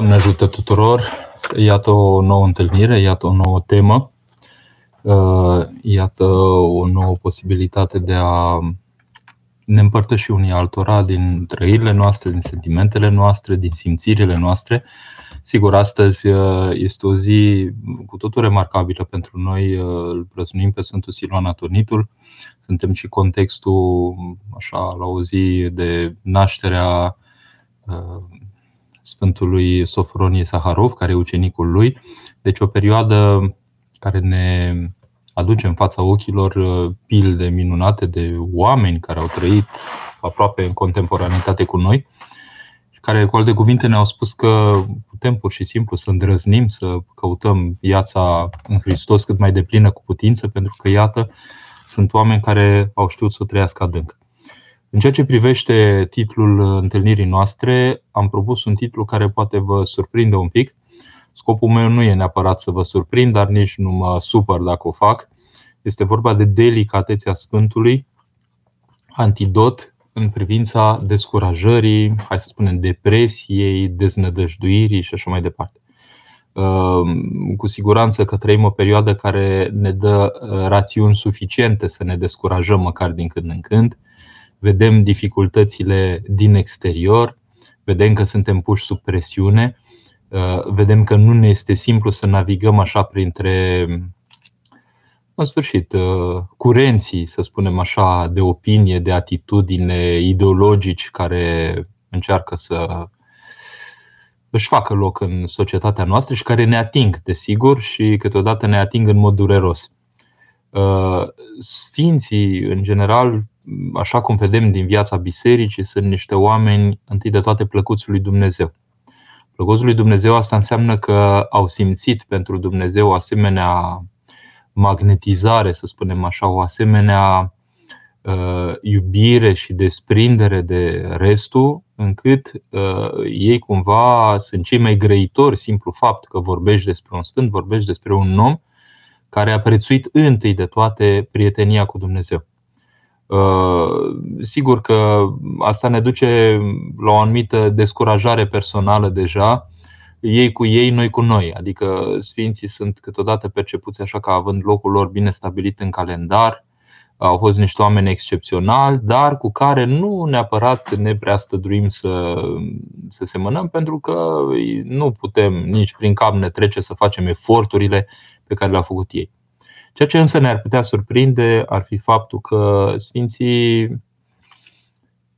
Doamne ajută tuturor! Iată o nouă întâlnire, iată o nouă temă, uh, iată o nouă posibilitate de a ne împărtăși unii altora din trăirile noastre, din sentimentele noastre, din simțirile noastre. Sigur, astăzi uh, este o zi cu totul remarcabilă pentru noi. Uh, îl prăznuim pe Sfântul Siluan Atornitul. Suntem și contextul, așa, la o zi de nașterea Sfântului Sofronie Saharov, care e ucenicul lui. Deci o perioadă care ne aduce în fața ochilor uh, pilde minunate de oameni care au trăit aproape în contemporanitate cu noi, care cu alte cuvinte ne-au spus că putem pur și simplu să îndrăznim, să căutăm viața în Hristos cât mai deplină cu putință, pentru că, iată, sunt oameni care au știut să o trăiască adânc. În ceea ce privește titlul întâlnirii noastre, am propus un titlu care poate vă surprinde un pic. Scopul meu nu e neapărat să vă surprind, dar nici nu mă supăr dacă o fac. Este vorba de delicatețea Sfântului, antidot în privința descurajării, hai să spunem, depresiei, deznădăjduirii și așa mai departe. Ehm, cu siguranță că trăim o perioadă care ne dă rațiuni suficiente să ne descurajăm măcar din când în când vedem dificultățile din exterior, vedem că suntem puși sub presiune, uh, vedem că nu ne este simplu să navigăm așa printre, în sfârșit, uh, curenții, să spunem așa, de opinie, de atitudine, ideologici care încearcă să își facă loc în societatea noastră și care ne ating, desigur, și câteodată ne ating în mod dureros. Uh, sfinții, în general, așa cum vedem din viața bisericii, sunt niște oameni, întâi de toate, plăcuți lui Dumnezeu. Plăcuți lui Dumnezeu asta înseamnă că au simțit pentru Dumnezeu o asemenea magnetizare, să spunem așa, o asemenea uh, iubire și desprindere de restul, încât uh, ei cumva sunt cei mai grăitori, simplu fapt că vorbești despre un sfânt, vorbești despre un om care a prețuit întâi de toate prietenia cu Dumnezeu. Uh, sigur că asta ne duce la o anumită descurajare personală deja, ei cu ei, noi cu noi. Adică sfinții sunt câteodată percepuți așa ca având locul lor bine stabilit în calendar, au fost niște oameni excepționali, dar cu care nu neapărat ne prea stăduim să, să semănăm, pentru că nu putem nici prin cap ne trece să facem eforturile pe care le-au făcut ei. Ceea ce însă ne-ar putea surprinde ar fi faptul că Sfinții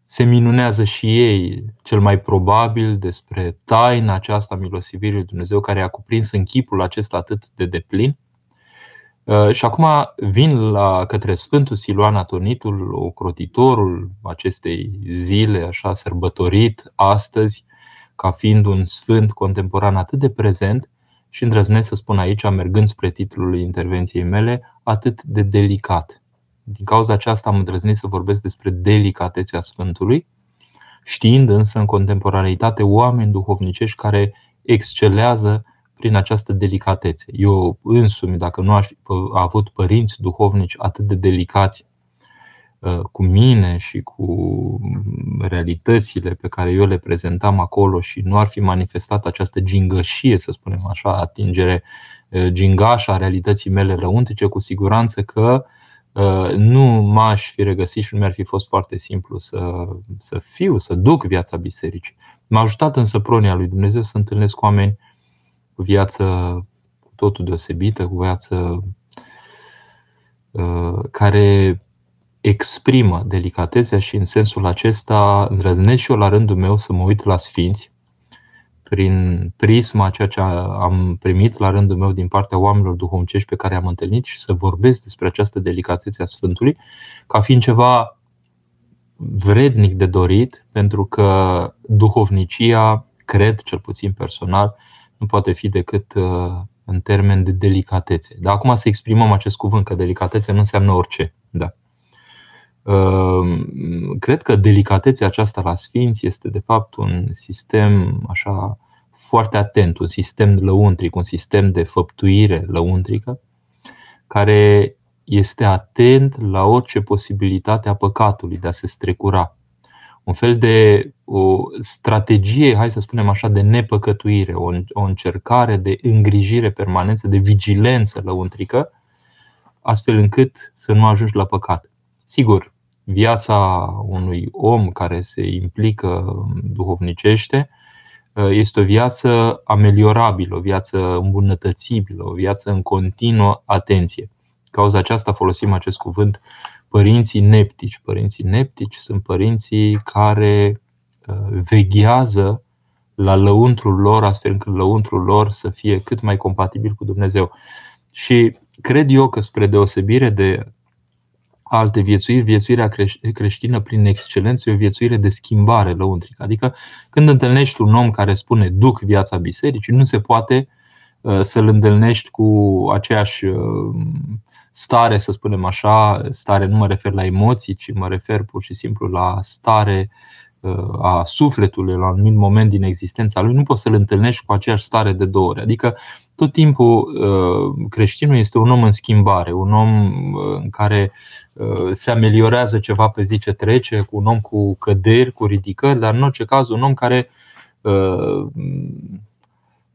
se minunează și ei, cel mai probabil, despre taina aceasta milosivirii lui Dumnezeu care a cuprins în chipul acesta atât de deplin. Uh, și acum vin la către Sfântul Siluan Atonitul, ocrotitorul acestei zile, așa sărbătorit astăzi, ca fiind un sfânt contemporan atât de prezent, și îndrăznesc să spun aici, mergând spre titlul intervenției mele, atât de delicat. Din cauza aceasta am îndrăznit să vorbesc despre delicatețea Sfântului, știind însă în contemporanitate oameni duhovnicești care excelează prin această delicatețe. Eu însumi, dacă nu aș fi avut părinți duhovnici atât de delicați Uh, cu mine și cu realitățile pe care eu le prezentam acolo și nu ar fi manifestat această gingășie, să spunem așa, atingere uh, gingașa a realității mele lăuntrice, cu siguranță că uh, nu m-aș fi regăsit și nu mi-ar fi fost foarte simplu să, să fiu, să duc viața bisericii. M-a ajutat însă pronia lui Dumnezeu să întâlnesc cu oameni cu viață cu totul deosebită, cu viață care exprimă delicatețea și în sensul acesta îndrăznesc și eu la rândul meu să mă uit la sfinți prin prisma ceea ce am primit la rândul meu din partea oamenilor duhovnicești pe care am întâlnit și să vorbesc despre această delicatețe a Sfântului ca fiind ceva vrednic de dorit, pentru că duhovnicia, cred cel puțin personal, nu poate fi decât uh, în termen de delicatețe. Dar acum să exprimăm acest cuvânt, că delicatețe nu înseamnă orice. Da. Ehm, cred că delicatețea aceasta la sfinți este de fapt un sistem așa foarte atent, un sistem lăuntric, un sistem de făptuire lăuntrică, care este atent la orice posibilitate a păcatului de a se strecura. un fel de o strategie, hai să spunem așa, de nepăcătuire, o, o încercare de îngrijire permanentă, de vigilență lăuntrică, astfel încât să nu ajungi la păcat. Sigur, viața unui om care se implică duhovnicește este o viață ameliorabilă, o viață îmbunătățibilă, o viață în continuă atenție. Cauza aceasta folosim acest cuvânt părinții neptici. Părinții neptici sunt părinții care uh, veghează la lăuntrul lor, astfel încât lăuntrul lor să fie cât mai compatibil cu Dumnezeu. Și cred eu că, spre deosebire de alte viețuiri, viețuirea creștină prin excelență e o viețuire de schimbare lăuntrică. Adică când întâlnești un om care spune duc viața bisericii, nu se poate uh, să-l întâlnești cu aceeași uh, stare, să spunem așa, stare nu mă refer la emoții, ci mă refer pur și simplu la stare uh, a sufletului la un anumit moment din existența lui, nu poți să-l întâlnești cu aceeași stare de două ori. Adică tot timpul uh, creștinul este un om în schimbare, un om uh, în care se ameliorează ceva pe zi ce trece, un om cu căderi, cu ridicări, dar în orice caz un om care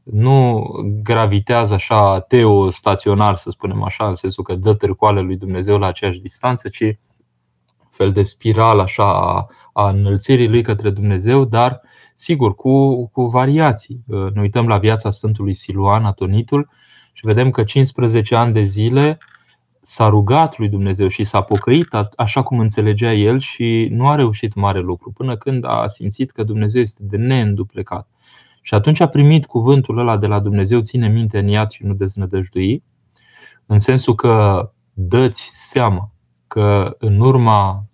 nu gravitează așa teostaționar, să spunem așa, în sensul că dă târcoale lui Dumnezeu la aceeași distanță, ci fel de spiral așa a înălțirii lui către Dumnezeu, dar sigur cu, cu variații. Ne uităm la viața Sfântului Siluan, atonitul, și vedem că 15 ani de zile s-a rugat lui Dumnezeu și s-a pocăit așa cum înțelegea el și nu a reușit mare lucru până când a simțit că Dumnezeu este de neînduplecat. Și atunci a primit cuvântul ăla de la Dumnezeu, ține minte în iad și nu deznădăjdui, în sensul că dăți seama că în urma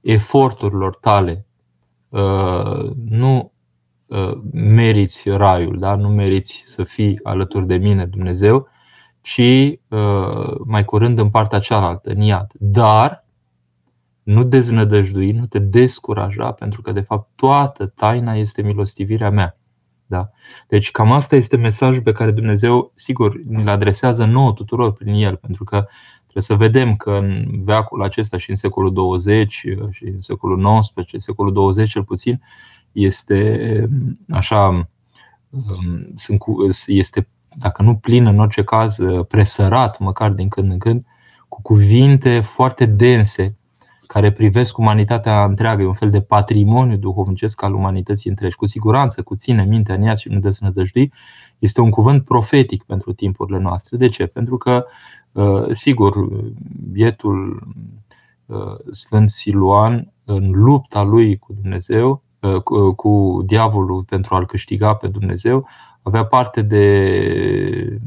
eforturilor tale uh, nu uh, meriți raiul, da? nu meriți să fii alături de mine, Dumnezeu, ci uh, mai curând în partea cealaltă, în iad. Dar nu deznădăjdui, nu te descuraja, pentru că de fapt toată taina este milostivirea mea. Da? Deci cam asta este mesajul pe care Dumnezeu, sigur, ne-l adresează nouă tuturor prin el, pentru că trebuie să vedem că în veacul acesta și în secolul 20 și în secolul 19, secolul 20 cel puțin, este așa, este, dacă nu plin, în orice caz, presărat, măcar din când în când, cu cuvinte foarte dense care privesc umanitatea întreagă, e un fel de patrimoniu duhovnicesc al umanității întregi. Cu siguranță, cu ține mintea în ea și nu deznădăjdui, este un cuvânt profetic pentru timpurile noastre. De ce? Pentru că, uh, sigur, bietul uh, Sfânt Siluan, în lupta lui cu Dumnezeu, uh, cu diavolul pentru a-l câștiga pe Dumnezeu, avea parte de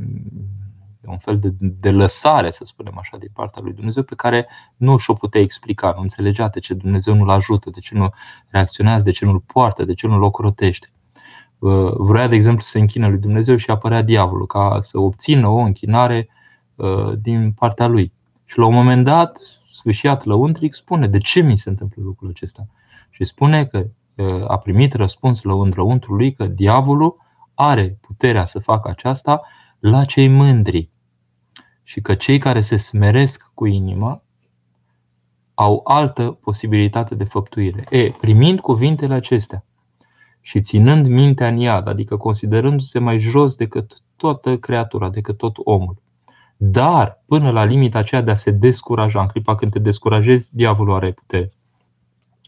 un fel de, de lăsare, să spunem așa, din partea lui Dumnezeu, pe care nu și-o putea explica, nu înțelegea de ce Dumnezeu nu-l ajută, de ce nu reacționează, de ce nu-l poartă, de ce nu-l ocrotește. Uh, vrea, de exemplu, să închină lui Dumnezeu și apărea diavolul ca să obțină o închinare uh, din partea lui. Și la un moment dat, sfârșit lăuntric spune de ce mi se întâmplă lucrul acesta. Și spune că uh, a primit răspuns la lăuntrul lui că diavolul are puterea să facă aceasta la cei mândri și că cei care se smeresc cu inima au altă posibilitate de făptuire. E, primind cuvintele acestea și ținând mintea în iad, adică considerându-se mai jos decât toată creatura, decât tot omul, dar până la limita aceea de a se descuraja, în clipa când te descurajezi, diavolul are putere.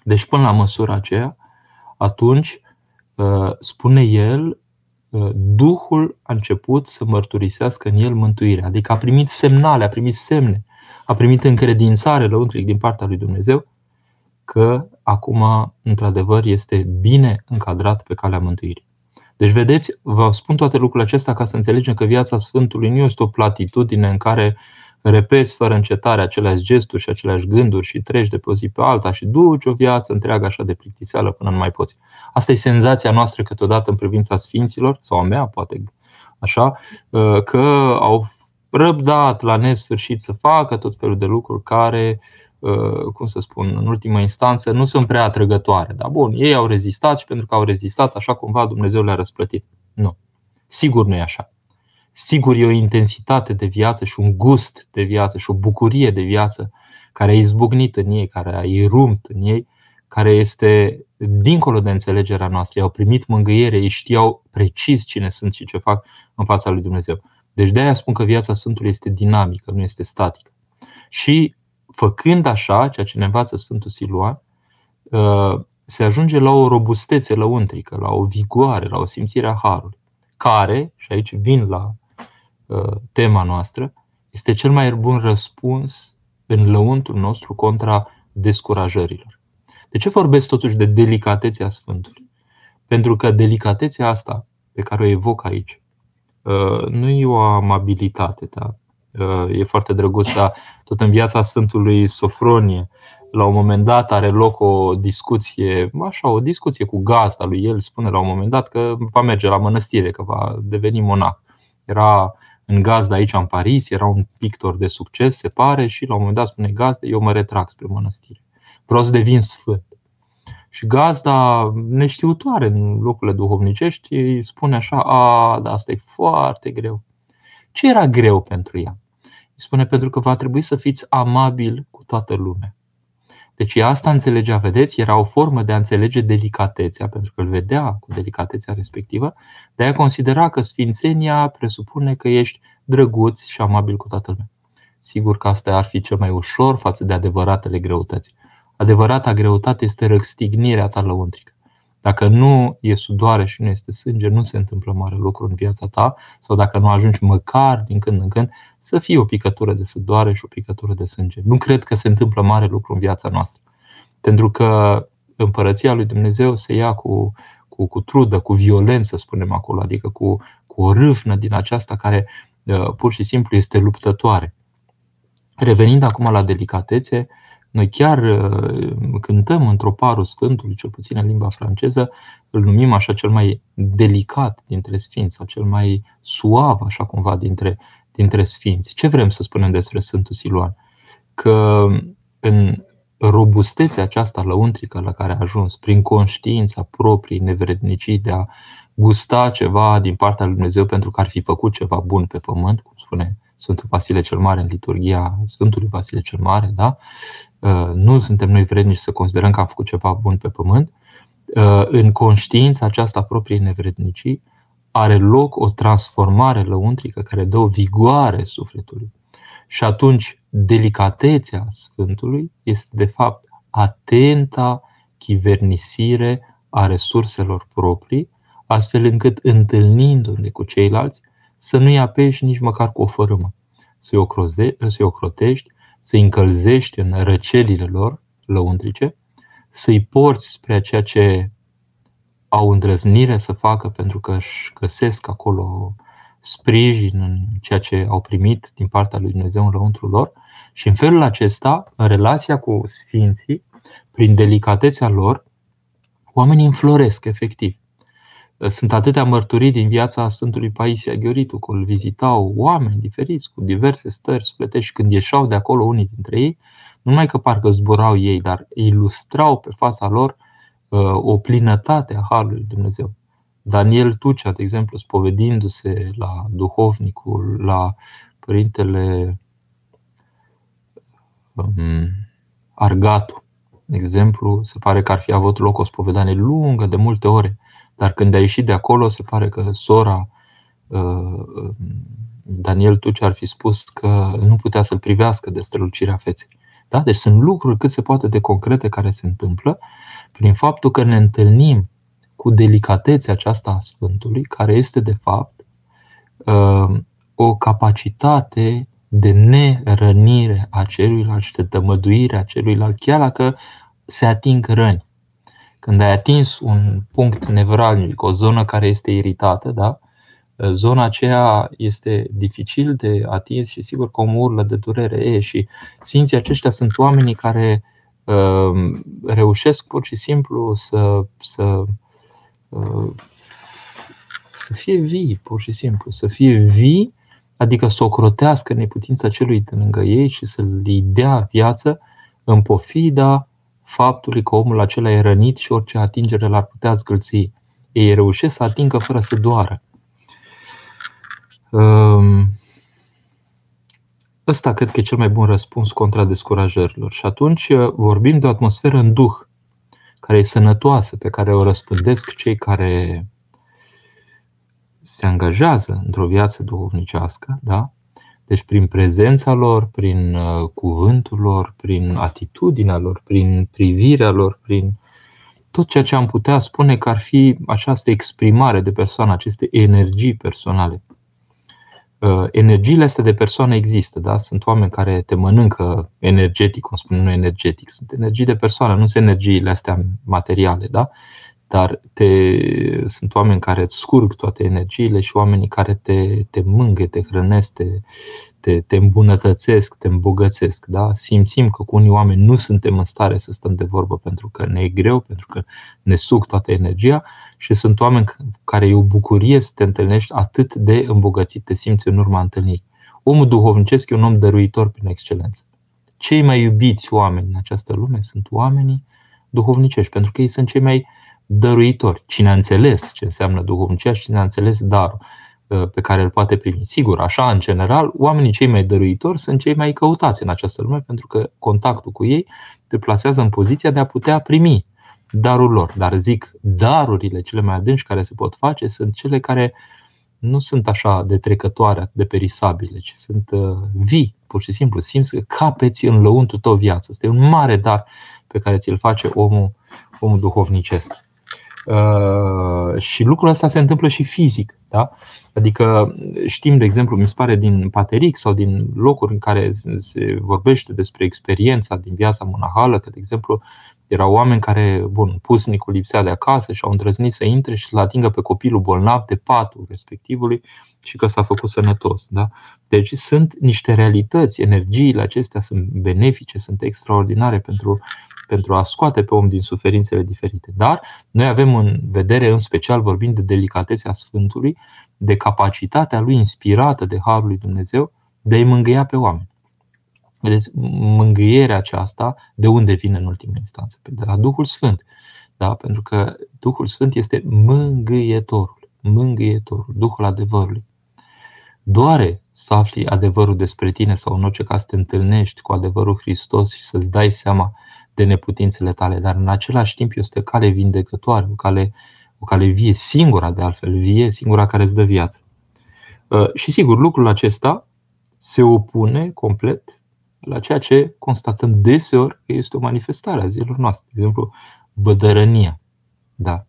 Deci până la măsura aceea, atunci, uh, spune el, Duhul a început să mărturisească în el mântuirea, adică a primit semnale, a primit semne, a primit încredințare lăuntric din partea lui Dumnezeu că acum, într-adevăr, este bine încadrat pe calea mântuirii. Deci, vedeți, vă spun toate lucrurile acestea ca să înțelegem că viața Sfântului nu este o platitudine în care repezi fără încetare aceleași gesturi și aceleași gânduri și treci de pe o zi pe alta și duci o viață întreagă așa de plictiseală până nu mai poți. Asta e senzația noastră câteodată în privința sfinților, sau a mea, poate așa, uh, că au răbdat la nesfârșit să facă tot felul de lucruri care, uh, cum să spun, în ultima instanță nu sunt prea atrăgătoare. Dar bun, ei au rezistat și pentru că au rezistat, așa cumva Dumnezeu le-a răsplătit. Nu. Sigur nu e așa. Sigur, e o intensitate de viață și un gust de viață și o bucurie de viață care a izbucnit în ei, care a irumt în ei, care este dincolo de înțelegerea noastră. Ei au primit mângâiere, ei știau precis cine sunt și ce fac în fața lui Dumnezeu. Deci de aia spun că viața Sfântului este dinamică, nu este statică. Și făcând așa, ceea ce ne învață Sfântul Siluan, uh, se ajunge la o robustețe lăuntrică, la o vigoare, la o simțire a Harului, care, și aici vin la uh, tema noastră, este cel mai bun răspuns în lăuntul nostru contra descurajărilor. De ce vorbesc totuși de delicatețea Sfântului? Pentru că delicatețea asta pe care o evoc aici uh, nu e o amabilitate, da? Uh, e foarte drăguț, dar tot în viața Sfântului Sofronie, la un moment dat are loc o discuție, așa, o discuție cu gazda lui el, spune la un moment dat că va merge la mănăstire, că va deveni monac. Era în gazda aici în Paris, era un pictor de succes, se pare, și la un moment dat spune gazda, eu mă retrag spre mănăstire. Vreau să devin sfânt. Și gazda, neștiutoare în locurile duhovnicești, îi spune așa, a, dar asta e foarte greu. Ce era greu pentru ea? Îi spune, pentru că va trebui să fiți amabil cu toată lumea. Deci asta înțelegea, vedeți, era o formă de a înțelege delicatețea, pentru că îl vedea cu delicatețea respectivă, de a considera că sfințenia presupune că ești drăguț și amabil cu toată lumea. Sigur că asta ar fi cel mai ușor față de adevăratele greutăți. Adevărata greutate este răstignirea ta lăuntrică. Dacă nu e sudoare și nu este sânge, nu se întâmplă mare lucru în viața ta sau dacă nu ajungi măcar din când în când să fie o picătură de sudoare și o picătură de sânge. Nu cred că se întâmplă mare lucru în viața noastră. Pentru că împărăția lui Dumnezeu se ia cu, cu, cu trudă, cu violență, spunem acolo, adică cu, cu o râvnă din aceasta care uh, pur și simplu este luptătoare. Revenind acum la delicatețe, noi chiar uh, cântăm într-o parul Sfântului, cel puțin în limba franceză, îl numim așa cel mai delicat dintre sfinți, sau cel mai suav, așa cumva, dintre, dintre sfinți. Ce vrem să spunem despre Sfântul Siluan? Că în robustețea aceasta lăuntrică la care a ajuns, prin conștiința proprii nevrednicii de a gusta ceva din partea lui Dumnezeu pentru că ar fi făcut ceva bun pe pământ, cum spune Sfântul Vasile cel Mare în liturgia Sfântului Vasile cel Mare, da? Uh, nu suntem noi vrednici să considerăm că am făcut ceva bun pe pământ. Uh, în conștiința aceasta propriei nevrednicii are loc o transformare lăuntrică care dă o vigoare sufletului. Și atunci delicatețea Sfântului este de fapt atenta chivernisire a resurselor proprii, astfel încât întâlnindu-ne cu ceilalți să nu-i apeși nici măcar cu o fărâmă, să-i ocrotești, să-i încălzești în răcelile lor lăuntrice, să-i porți spre ceea ce au îndrăznire să facă pentru că își găsesc acolo sprijin în ceea ce au primit din partea lui Dumnezeu în lăuntrul lor și în felul acesta, în relația cu Sfinții, prin delicatețea lor, oamenii înfloresc efectiv. Sunt atâtea mărturii din viața Sfântului Paisia Gheoritu, că îl vizitau oameni diferiți, cu diverse stări sufletești și când ieșeau de acolo unii dintre ei, nu numai că parcă zburau ei, dar ilustrau pe fața lor uh, o plinătate a Harului Dumnezeu. Daniel Tucea, de exemplu, spovedindu-se la duhovnicul, la părintele um, Argatu, de exemplu, se pare că ar fi avut loc o spovedanie lungă, de multe ore, dar când a ieșit de acolo, se pare că sora uh, Daniel Tuce ar fi spus că nu putea să-l privească de strălucirea feței. Da? Deci sunt lucruri cât se poate de concrete care se întâmplă prin faptul că ne întâlnim cu delicatețea aceasta a Sfântului, care este de fapt uh, o capacitate de nerănire a celuilalt și de tămăduire a celuilalt, chiar dacă se ating răni. Când ai atins un punct nevralgic, o zonă care este iritată, da? zona aceea este dificil de atins și sigur că omul urlă de durere. E, și sfinții aceștia sunt oamenii care uh, reușesc pur și simplu să, să, uh, să fie vii, pur și simplu, să fie vii, adică să ocrotească neputința celui de lângă ei și să-i dea viață în pofida faptului că omul acela e rănit și orice atingere l-ar putea zgâlți. Ei reușesc să atingă fără să doară. Ehm, ăsta cred că e cel mai bun răspuns contra descurajărilor. Și atunci vorbim de o atmosferă în duh. care e sănătoasă, pe care o răspândesc cei care se angajează într-o viață duhovnicească, da? Deci prin prezența lor, prin uh, cuvântul lor, prin atitudinea lor, prin privirea lor, prin tot ceea ce am putea spune că ar fi această exprimare de persoană, aceste energii personale. Uh, energiile astea de persoană există, da? Sunt oameni care te mănâncă energetic, cum spunem noi energetic. Sunt energii de persoană, nu sunt energiile astea materiale, da? Dar te, sunt oameni care îți scurg toate energiile și oamenii care te, te mânghe, te hrănesc, te, te, te îmbunătățesc, te îmbogățesc. Da? Simțim că cu unii oameni nu suntem în stare să stăm de vorbă pentru că ne e greu, pentru că ne suc toată energia și sunt oameni care e o bucurie să te întâlnești atât de îmbogățit te simți în urma întâlnirii. Omul duhovnicesc e un om dăruitor prin excelență. Cei mai iubiți oameni în această lume sunt oamenii duhovnicești, pentru că ei sunt cei mai dăruitori. Cine a înțeles ce înseamnă duhovnicia și cine a înțeles darul uh, pe care îl poate primi. Sigur, așa, în general, oamenii cei mai dăruitori sunt cei mai căutați în această lume pentru că contactul cu ei te plasează în poziția de a putea primi darul lor. Dar zic, darurile cele mai adânci care se pot face sunt cele care nu sunt așa de trecătoare, de perisabile, ci sunt uh, vii, pur și simplu. Simți că capeți în lăuntul tău viață. Este un mare dar pe care ți-l face omul, omul duhovnicesc. Uh, și lucrul ăsta se întâmplă și fizic. Da? Adică știm, de exemplu, mi se pare din Pateric sau din locuri în care se vorbește despre experiența din viața monahală, că, de exemplu, erau oameni care, bun, pusnicul lipsea de acasă și au îndrăznit să intre și să-l atingă pe copilul bolnav de patul respectivului și că s-a făcut sănătos. Da? Deci sunt niște realități, energiile acestea sunt benefice, sunt extraordinare pentru, pentru a scoate pe om din suferințele diferite. Dar noi avem în vedere, în special vorbind de delicatețea Sfântului, de capacitatea lui inspirată de Harul lui Dumnezeu de a-i mângâia pe oameni. Vedeți, mângâierea aceasta de unde vine în ultimă instanță? Păi de la Duhul Sfânt. Da? Pentru că Duhul Sfânt este mângâietorul, mângâietorul, Duhul adevărului. Doare să afli adevărul despre tine sau în orice caz să te întâlnești cu adevărul Hristos și să-ți dai seama de neputințele tale, dar în același timp este o cale vindecătoare, o cale, o cale vie, singura de altfel, vie, singura care îți dă viață. Uh, și sigur, lucrul acesta se opune complet la ceea ce constatăm deseori că este o manifestare a zilor noastre. De exemplu, bădărănia. Da.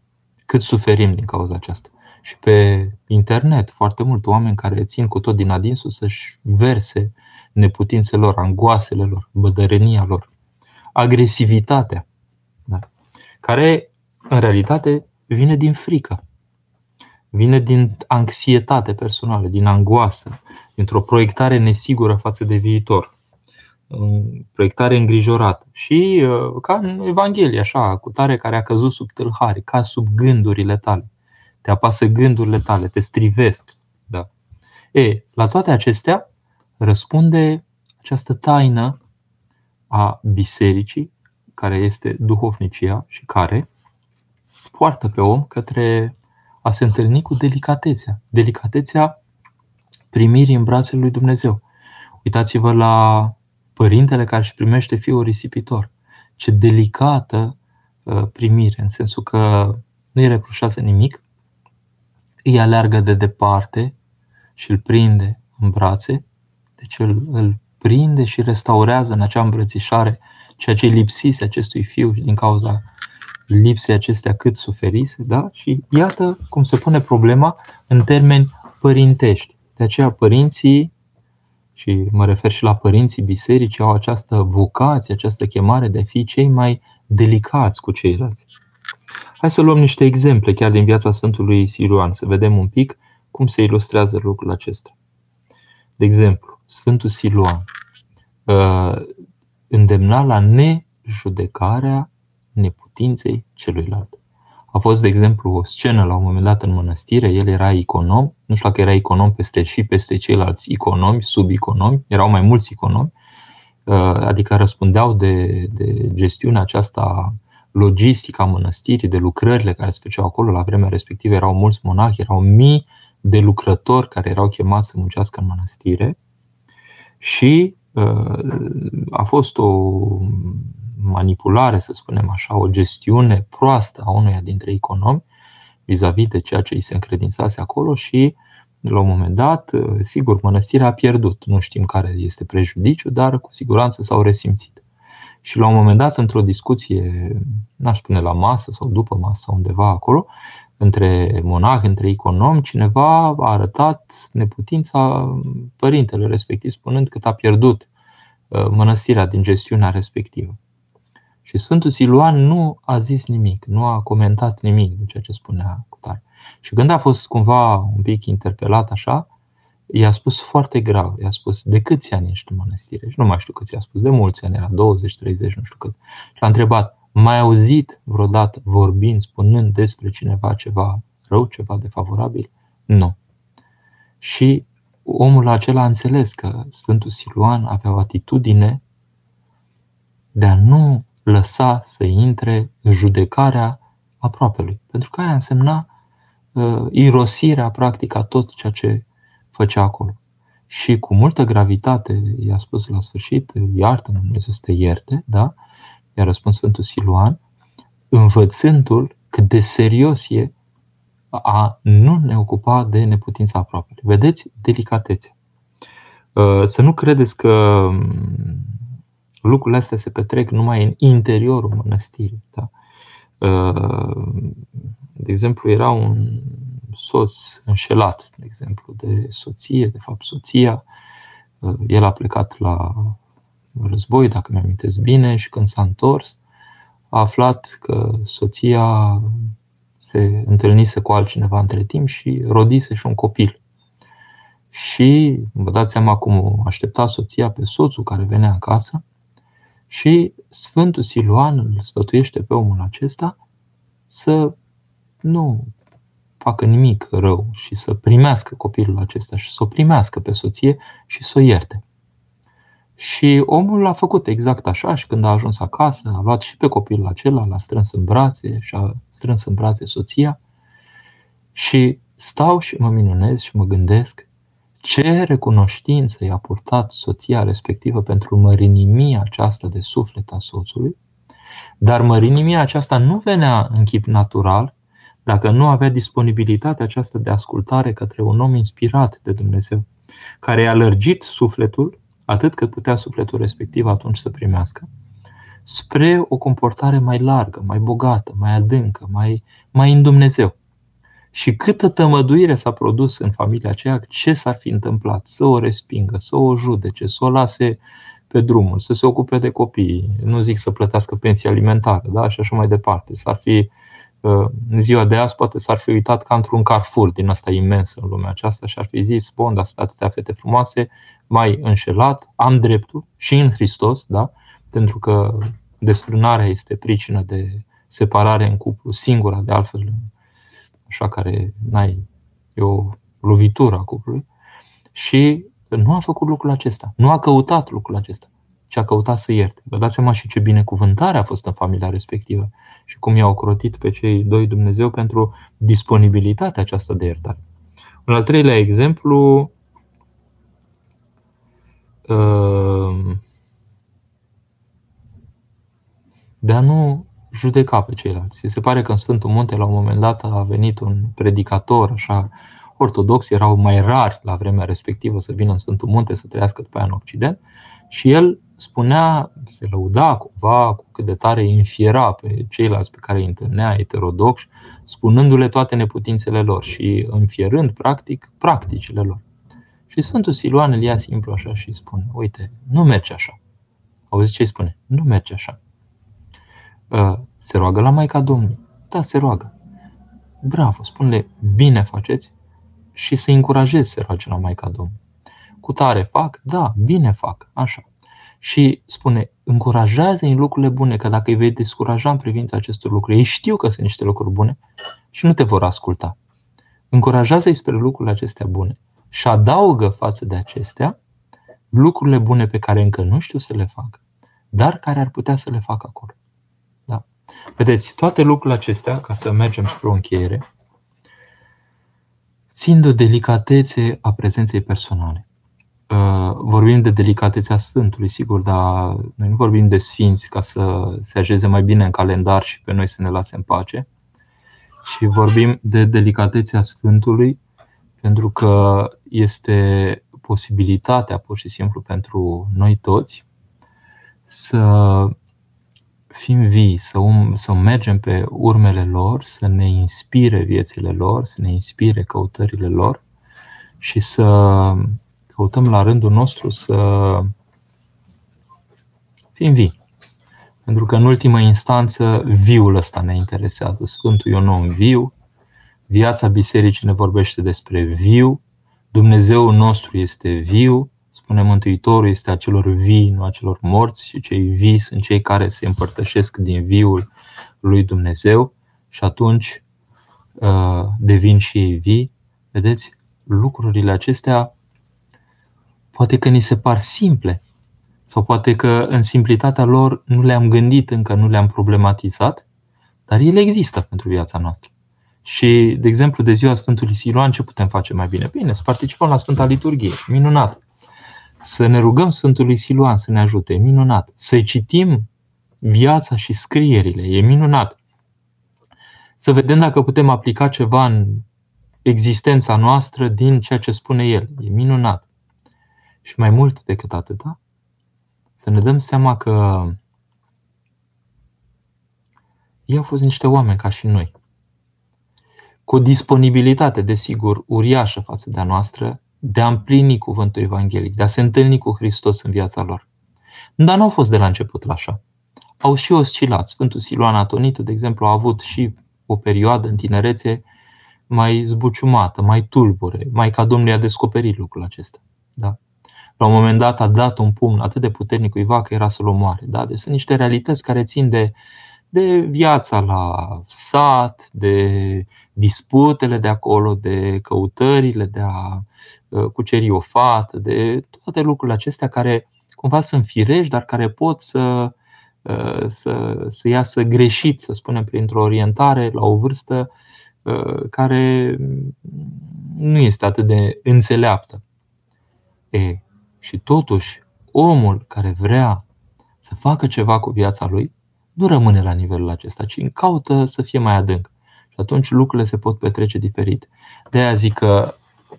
Cât suferim din cauza aceasta. Și pe internet, foarte mult oameni care țin cu tot din adinsul să-și verse neputințele lor, angoasele lor, bădărănia lor, agresivitatea, da. care în realitate vine din frică, vine din anxietate personală, din angoasă, dintr-o proiectare nesigură față de viitor proiectare îngrijorată. Și uh, ca în Evanghelie, așa, cu tare care a căzut sub tâlhare, ca sub gândurile tale. Te apasă gândurile tale, te strivesc. Da. E, la toate acestea răspunde această taină a bisericii, care este duhovnicia și care poartă pe om către a se întâlni cu delicatețea. Delicatețea primirii în brațele lui Dumnezeu. Uitați-vă la părintele care își primește fiul risipitor. Ce delicată uh, primire, în sensul că nu îi reproșează nimic, îi aleargă de departe și îl prinde în brațe, deci îl, îl prinde și restaurează în acea îmbrățișare ceea ce lipsise acestui fiu și din cauza lipsei acestea cât suferise, da? Și iată cum se pune problema în termeni părintești. De aceea părinții și mă refer și la părinții bisericii, au această vocație, această chemare de a fi cei mai delicați cu ceilalți. Hai să luăm niște exemple chiar din viața Sfântului Siluan, să vedem un pic cum se ilustrează lucrul acesta. De exemplu, Sfântul Siluan uh, îndemna la nejudecarea neputinței celuilalt. A fost, de exemplu, o scenă la un moment dat în mănăstire, el era econom, nu știu dacă era econom peste și peste ceilalți economi, subeconomi, erau mai mulți economi, uh, adică răspundeau de, de gestiunea aceasta logistică a mănăstirii, de lucrările care se făceau acolo. La vremea respectivă erau mulți monahi, erau mii de lucrători care erau chemați să muncească în mănăstire și uh, a fost o manipulare, să spunem așa, o gestiune proastă a unuia dintre economi vis-a-vis de ceea ce îi se încredințase acolo și la un moment dat, sigur, mănăstirea a pierdut. Nu știm care este prejudiciu, dar cu siguranță s-au resimțit. Și la un moment dat, într-o discuție, n-aș spune la masă sau după masă, undeva acolo, între monah, între economi, cineva a arătat neputința părintele respectiv, spunând că a pierdut uh, mănăstirea din gestiunea respectivă. Și Sfântul Siluan nu a zis nimic, nu a comentat nimic din ceea ce spunea cu tare. Și când a fost cumva un pic interpelat așa, i-a spus foarte grav, i-a spus, de câți ani ești în mănăstire? Și nu mai știu câți i-a spus, de mulți ani, era 20, 30, nu știu cât. Și l-a întrebat, mai auzit vreodată vorbind, spunând despre cineva ceva rău, ceva defavorabil? Nu. Și omul acela a înțeles că Sfântul Siluan avea o atitudine de a nu lăsa să intre în judecarea aproapelui. Pentru că aia însemna uh, irosirea practică a tot ceea ce făcea acolo. Și cu multă gravitate i-a spus la sfârșit, iartă-mă Dumnezeu să te ierte, da? I-a răspuns Sfântul Siluan, învățându-l cât de serios e a nu ne ocupa de neputința aproape. Vedeți delicatețea. Uh, să nu credeți că um, lucrurile astea se petrec numai în interiorul mănăstirii. Da? Uh, de exemplu, era un soț înșelat, de exemplu, de soție, de fapt soția. Uh, el a plecat la război, dacă mi amintesc bine, și când s-a întors, a aflat că soția se întâlnise cu altcineva între timp și rodise și un copil. Și vă dați seama cum aștepta soția pe soțul care venea acasă și Sfântul Siluan îl sfătuiește pe omul acesta să nu facă nimic rău și să primească copilul acesta și să o primească pe soție și să o ierte. Și omul a făcut exact așa și când a ajuns acasă, a luat și pe copilul acela, l-a strâns în brațe și a strâns în brațe soția. Și stau și mă minunez și mă gândesc ce recunoștință i-a purtat soția respectivă pentru mărinimia aceasta de suflet a soțului, dar mărinimia aceasta nu venea în chip natural dacă nu avea disponibilitatea aceasta de ascultare către un om inspirat de Dumnezeu, care i-a lărgit sufletul atât cât putea sufletul respectiv atunci să primească, spre o comportare mai largă, mai bogată, mai adâncă, mai, mai în Dumnezeu. Și câtă tămăduire s-a produs în familia aceea, ce s-ar fi întâmplat? Să o respingă, să o judece, să o lase pe drumul, să se ocupe de copii, nu zic să plătească pensie alimentară, da? și așa mai departe. S-ar fi în ziua de azi poate s-ar fi uitat ca într-un carfur din asta imens în lumea aceasta și ar fi zis, bun, dar sunt atâtea fete frumoase, mai înșelat, am dreptul și în Hristos, da? pentru că desfrânarea este pricină de separare în cuplu, singura de altfel, așa care n-ai, e o lovitură a cuplului. Și nu a făcut lucrul acesta, nu a căutat lucrul acesta, ci a căutat să ierte. Vă dați seama și ce binecuvântare a fost în familia respectivă și cum i-au crotit pe cei doi Dumnezeu pentru disponibilitatea aceasta de iertare. Un al treilea exemplu uh, de a nu judeca pe ceilalți. Se pare că în Sfântul Munte la un moment dat a venit un predicator așa ortodox, erau mai rari la vremea respectivă să vină în Sfântul Munte să trăiască după aia în Occident și el spunea, se lăuda cumva cu cât de tare infiera pe ceilalți pe care îi întâlnea eterodoxi, spunându-le toate neputințele lor și înfierând practic practicile lor. Și Sfântul Siluan îl ia simplu așa și spune, uite, nu merge așa. Auzi ce îi spune? Nu merge așa. Ă, se roagă la Maica Domnului. Da, se roagă. Bravo, spune bine faceți și să încurajezi să roage la Maica Domnului. Cu tare fac? Da, bine fac, așa. Și spune, încurajează în lucrurile bune, că dacă îi vei descuraja în privința acestor lucruri, ei știu că sunt niște lucruri bune și nu te vor asculta. Încurajează-i spre lucrurile acestea bune și adaugă față de acestea lucrurile bune pe care încă nu știu să le facă, dar care ar putea să le facă acolo. Da. Vedeți, toate lucrurile acestea, ca să mergem spre o încheiere, țin de o delicatețe a prezenței personale. Uh, vorbim de delicatețea Sfântului, sigur, dar noi nu vorbim de sfinți ca să se așeze mai bine în calendar și pe noi să ne lase în pace, și vorbim de delicatețea Sfântului pentru că este posibilitatea pur și simplu pentru noi toți să fim vii, să, um, să mergem pe urmele lor, să ne inspire viețile lor, să ne inspire căutările lor și să căutăm la rândul nostru să fim vii. Pentru că, în ultimă instanță, viul ăsta ne interesează. Sfântul e un om viu, viața bisericii ne vorbește despre viu, Dumnezeul nostru este viu, spune Mântuitorul, este a celor vii, nu a celor morți, și cei vii sunt cei care se împărtășesc din viul lui Dumnezeu și atunci uh, devin și ei vii. Vedeți, lucrurile acestea poate că ni se par simple sau poate că în simplitatea lor nu le-am gândit încă, nu le-am problematizat, dar ele există pentru viața noastră. Și, de exemplu, de ziua Sfântului Siluan, ce putem face mai bine? Bine, să participăm la Sfânta Liturghie. Minunat! Să ne rugăm Sfântului Siluan să ne ajute. Minunat! Să citim viața și scrierile. E minunat! Să vedem dacă putem aplica ceva în existența noastră din ceea ce spune el. E minunat! Și mai mult decât atâta, să ne dăm seama că ei au fost niște oameni ca și noi cu o disponibilitate, desigur, uriașă față de a noastră, de a împlini cuvântul evanghelic, de a se întâlni cu Hristos în viața lor. Dar nu au fost de la început la așa. Au și oscilat. Sfântul Siluan Atonitu, de exemplu, a avut și o perioadă în tinerețe mai zbuciumată, mai tulbure, mai ca Domnul a descoperit lucrul acesta. Da? La un moment dat a dat un pumn atât de puternic cuiva că era să-l omoare. Da? Deci sunt niște realități care țin de de viața la sat, de disputele de acolo, de căutările de a uh, cuceri o fată, de toate lucrurile acestea care cumva sunt firești, dar care pot să, uh, să, să iasă greșit, să spunem, printr-o orientare la o vârstă uh, care nu este atât de înțeleaptă. E, și totuși, omul care vrea să facă ceva cu viața lui, nu rămâne la nivelul acesta, ci caută să fie mai adânc. Și atunci lucrurile se pot petrece diferit. De aia zic că,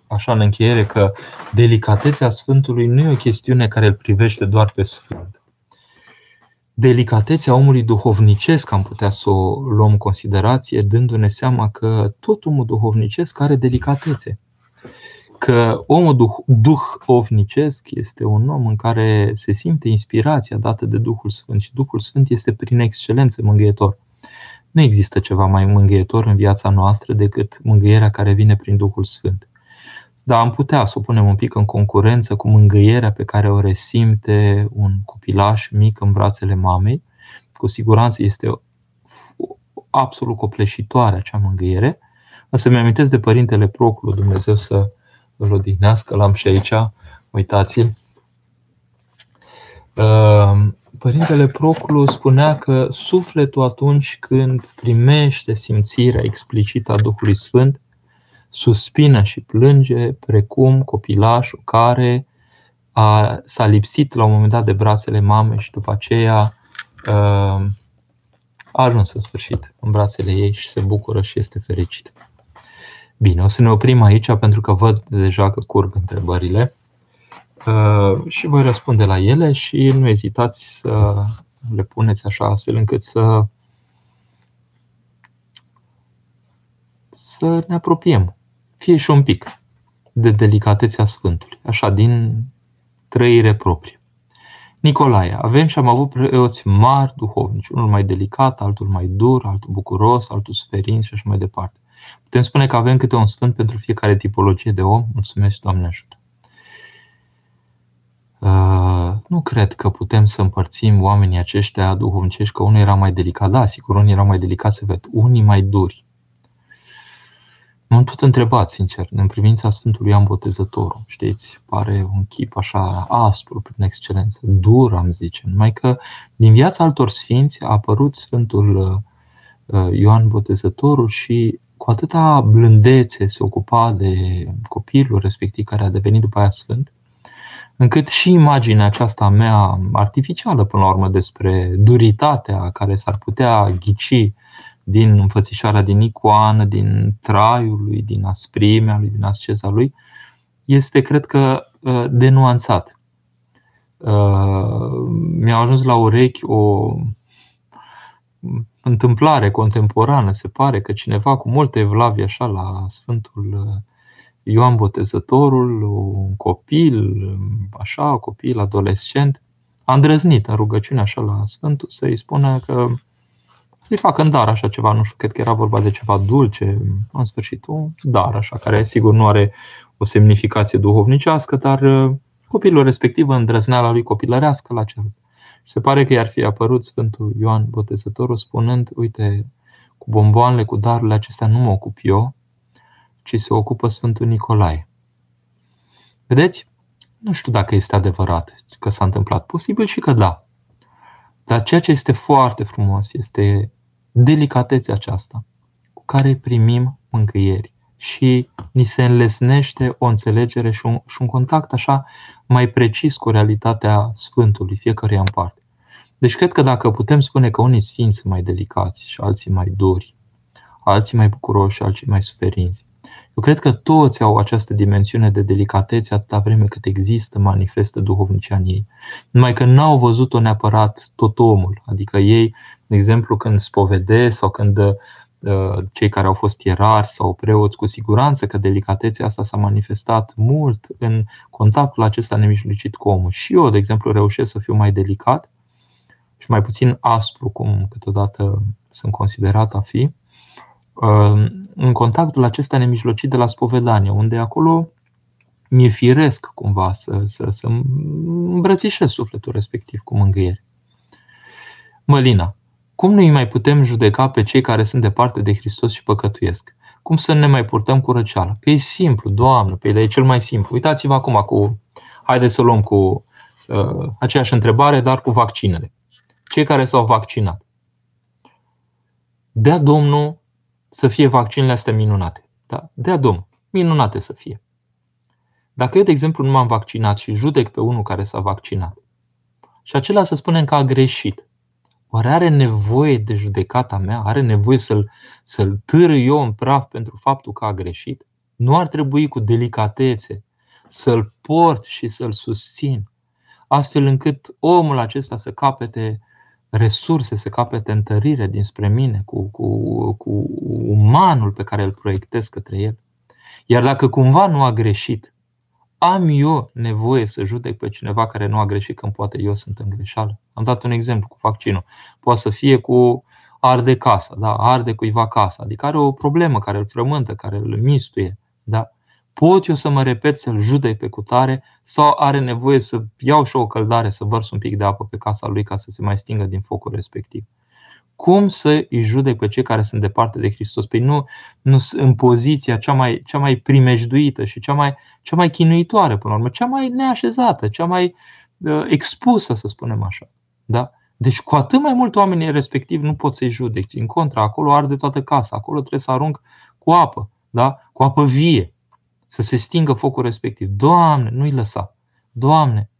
așa în încheiere, că delicatețea Sfântului nu e o chestiune care îl privește doar pe Sfânt. Delicatețea omului duhovnicesc am putea să o luăm în considerație, dându-ne seama că tot omul duhovnicesc are delicatețe că omul duh, duhovnicesc este un om în care se simte inspirația dată de Duhul Sfânt și Duhul Sfânt este prin excelență mângâietor. Nu există ceva mai mângâietor în viața noastră decât mângâierea care vine prin Duhul Sfânt. Dar am putea să o punem un pic în concurență cu mângâierea pe care o resimte un copilaș mic în brațele mamei. Cu siguranță este absolut copleșitoare acea mângâiere. Însă mi-amintesc de Părintele Proclu, Dumnezeu să îl odihnească, l-am și aici, uitați-l. Ehm, Părintele Proclu spunea că sufletul atunci când primește simțirea explicită a Duhului Sfânt, suspină și plânge precum copilașul care a, s-a lipsit la un moment dat de brațele mamei și după aceea ehm, a ajuns în sfârșit în brațele ei și se bucură și este fericit. Bine, o să ne oprim aici pentru că văd deja că curg întrebările uh, și voi răspunde la ele și nu ezitați să le puneți așa astfel încât să să ne apropiem, fie și un pic, de delicatețea Sfântului, așa, din trăire proprie. Nicolae, avem și am avut preoți mari duhovnici, unul mai delicat, altul mai dur, altul bucuros, altul suferind și așa mai departe. Putem spune că avem câte un sfânt pentru fiecare tipologie de om. Mulțumesc, Doamne ajută! Uh, nu cred că putem să împărțim oamenii aceștia duhovnicești, că unul era mai delicat. Da, sigur, unii erau mai delicați, ved, unii mai duri. M-am tot întrebat, sincer, în privința Sfântului Ioan Botezătorul. Știți, pare un chip așa aspru, prin excelență, dur, am zice. Numai că din viața altor sfinți a apărut Sfântul uh, Ioan Botezătorul și cu atâta blândețe se ocupa de copilul respectiv care a devenit după aia sfânt, încât și imaginea aceasta mea artificială, până la urmă, despre duritatea care s-ar putea ghici din înfățișarea din icoană, din traiul lui, din asprimea lui, din asceza lui, este, cred că, uh, denuanțat. Uh, mi-a ajuns la urechi o întâmplare contemporană. Se pare că cineva cu multe evlavie așa la Sfântul uh, Ioan Botezătorul, un copil, așa, un copil adolescent, a îndrăznit în rugăciune așa la Sfântul să-i spună că îi facă în dar așa ceva, nu știu, cred că era vorba de ceva dulce, în sfârșit, un dar așa, care sigur nu are o semnificație duhovnicească, dar uh, copilul respectiv, îndrăzneala lui copilărească, l-a cerut. Și se pare că i-ar fi apărut Sfântul Ioan Botezătorul spunând, uite, cu bomboanele, cu darurile acestea nu mă ocup eu, ci se ocupă Sfântul Nicolae. Vedeți? Nu știu dacă este adevărat că s-a întâmplat. Posibil și că da. Dar ceea ce este foarte frumos este delicatețea aceasta cu care primim mângâieri și ni se înlesnește o înțelegere și un, și un contact așa mai precis cu realitatea Sfântului, fiecăruia în parte. Deci cred că dacă putem spune că unii sfinți sunt mai delicați și alții mai duri, alții mai bucuroși, alții mai suferinți, eu cred că toți au această dimensiune de delicatețe atâta vreme cât există, manifestă duhovnicia în ei. Numai că n-au văzut-o neapărat tot omul. Adică ei, de exemplu, când spovede sau când uh, cei care au fost ierari sau preoți, cu siguranță că delicatețea asta s-a manifestat mult în contactul acesta nemijlocit cu omul. Și eu, de exemplu, reușesc să fiu mai delicat și mai puțin aspru, cum câteodată sunt considerat a fi, în contactul acesta nemijlocit de la spovedanie, unde acolo mi-e firesc cumva să, să, să îmbrățișez sufletul respectiv cu mângâiere. Mălina, cum nu îi mai putem judeca pe cei care sunt departe de Hristos și păcătuiesc? Cum să ne mai purtăm cu răceala? Că e simplu, Doamne, pe e cel mai simplu. Uitați-vă acum cu, haideți să luăm cu uh, aceeași întrebare, dar cu vaccinele. Cei care s-au vaccinat. Dea Domnul să fie vaccinele astea minunate. Da? Dea Domnul, minunate să fie. Dacă eu, de exemplu, nu m-am vaccinat și judec pe unul care s-a vaccinat și acela să spunem că a greșit, oare are nevoie de judecata mea? Are nevoie să-l, să-l târ eu în praf pentru faptul că a greșit? Nu ar trebui cu delicatețe să-l port și să-l susțin, astfel încât omul acesta să capete resurse, să capete întărire dinspre mine, cu, cu, cu umanul pe care îl proiectez către el. Iar dacă cumva nu a greșit, am eu nevoie să judec pe cineva care nu a greșit când poate eu sunt în greșeală? Am dat un exemplu cu vaccinul. Poate să fie cu arde casa, da? arde cuiva casa, adică are o problemă care îl frământă, care îl mistuie. Da? Pot eu să mă repet să-l judec pe cutare sau are nevoie să iau și o căldare, să vărs un pic de apă pe casa lui ca să se mai stingă din focul respectiv? Cum să îi judec pe cei care sunt departe de Hristos? Păi nu, nu în poziția cea mai, cea mai primejduită și cea mai, cea mai chinuitoare, până la urmă, cea mai neașezată, cea mai uh, expusă, să spunem așa. Da? Deci cu atât mai mult oamenii respectiv nu pot să-i judec. În contra, acolo arde toată casa, acolo trebuie să arunc cu apă, da? cu apă vie să se stingă focul respectiv. Doamne, nu-i lăsa. Doamne,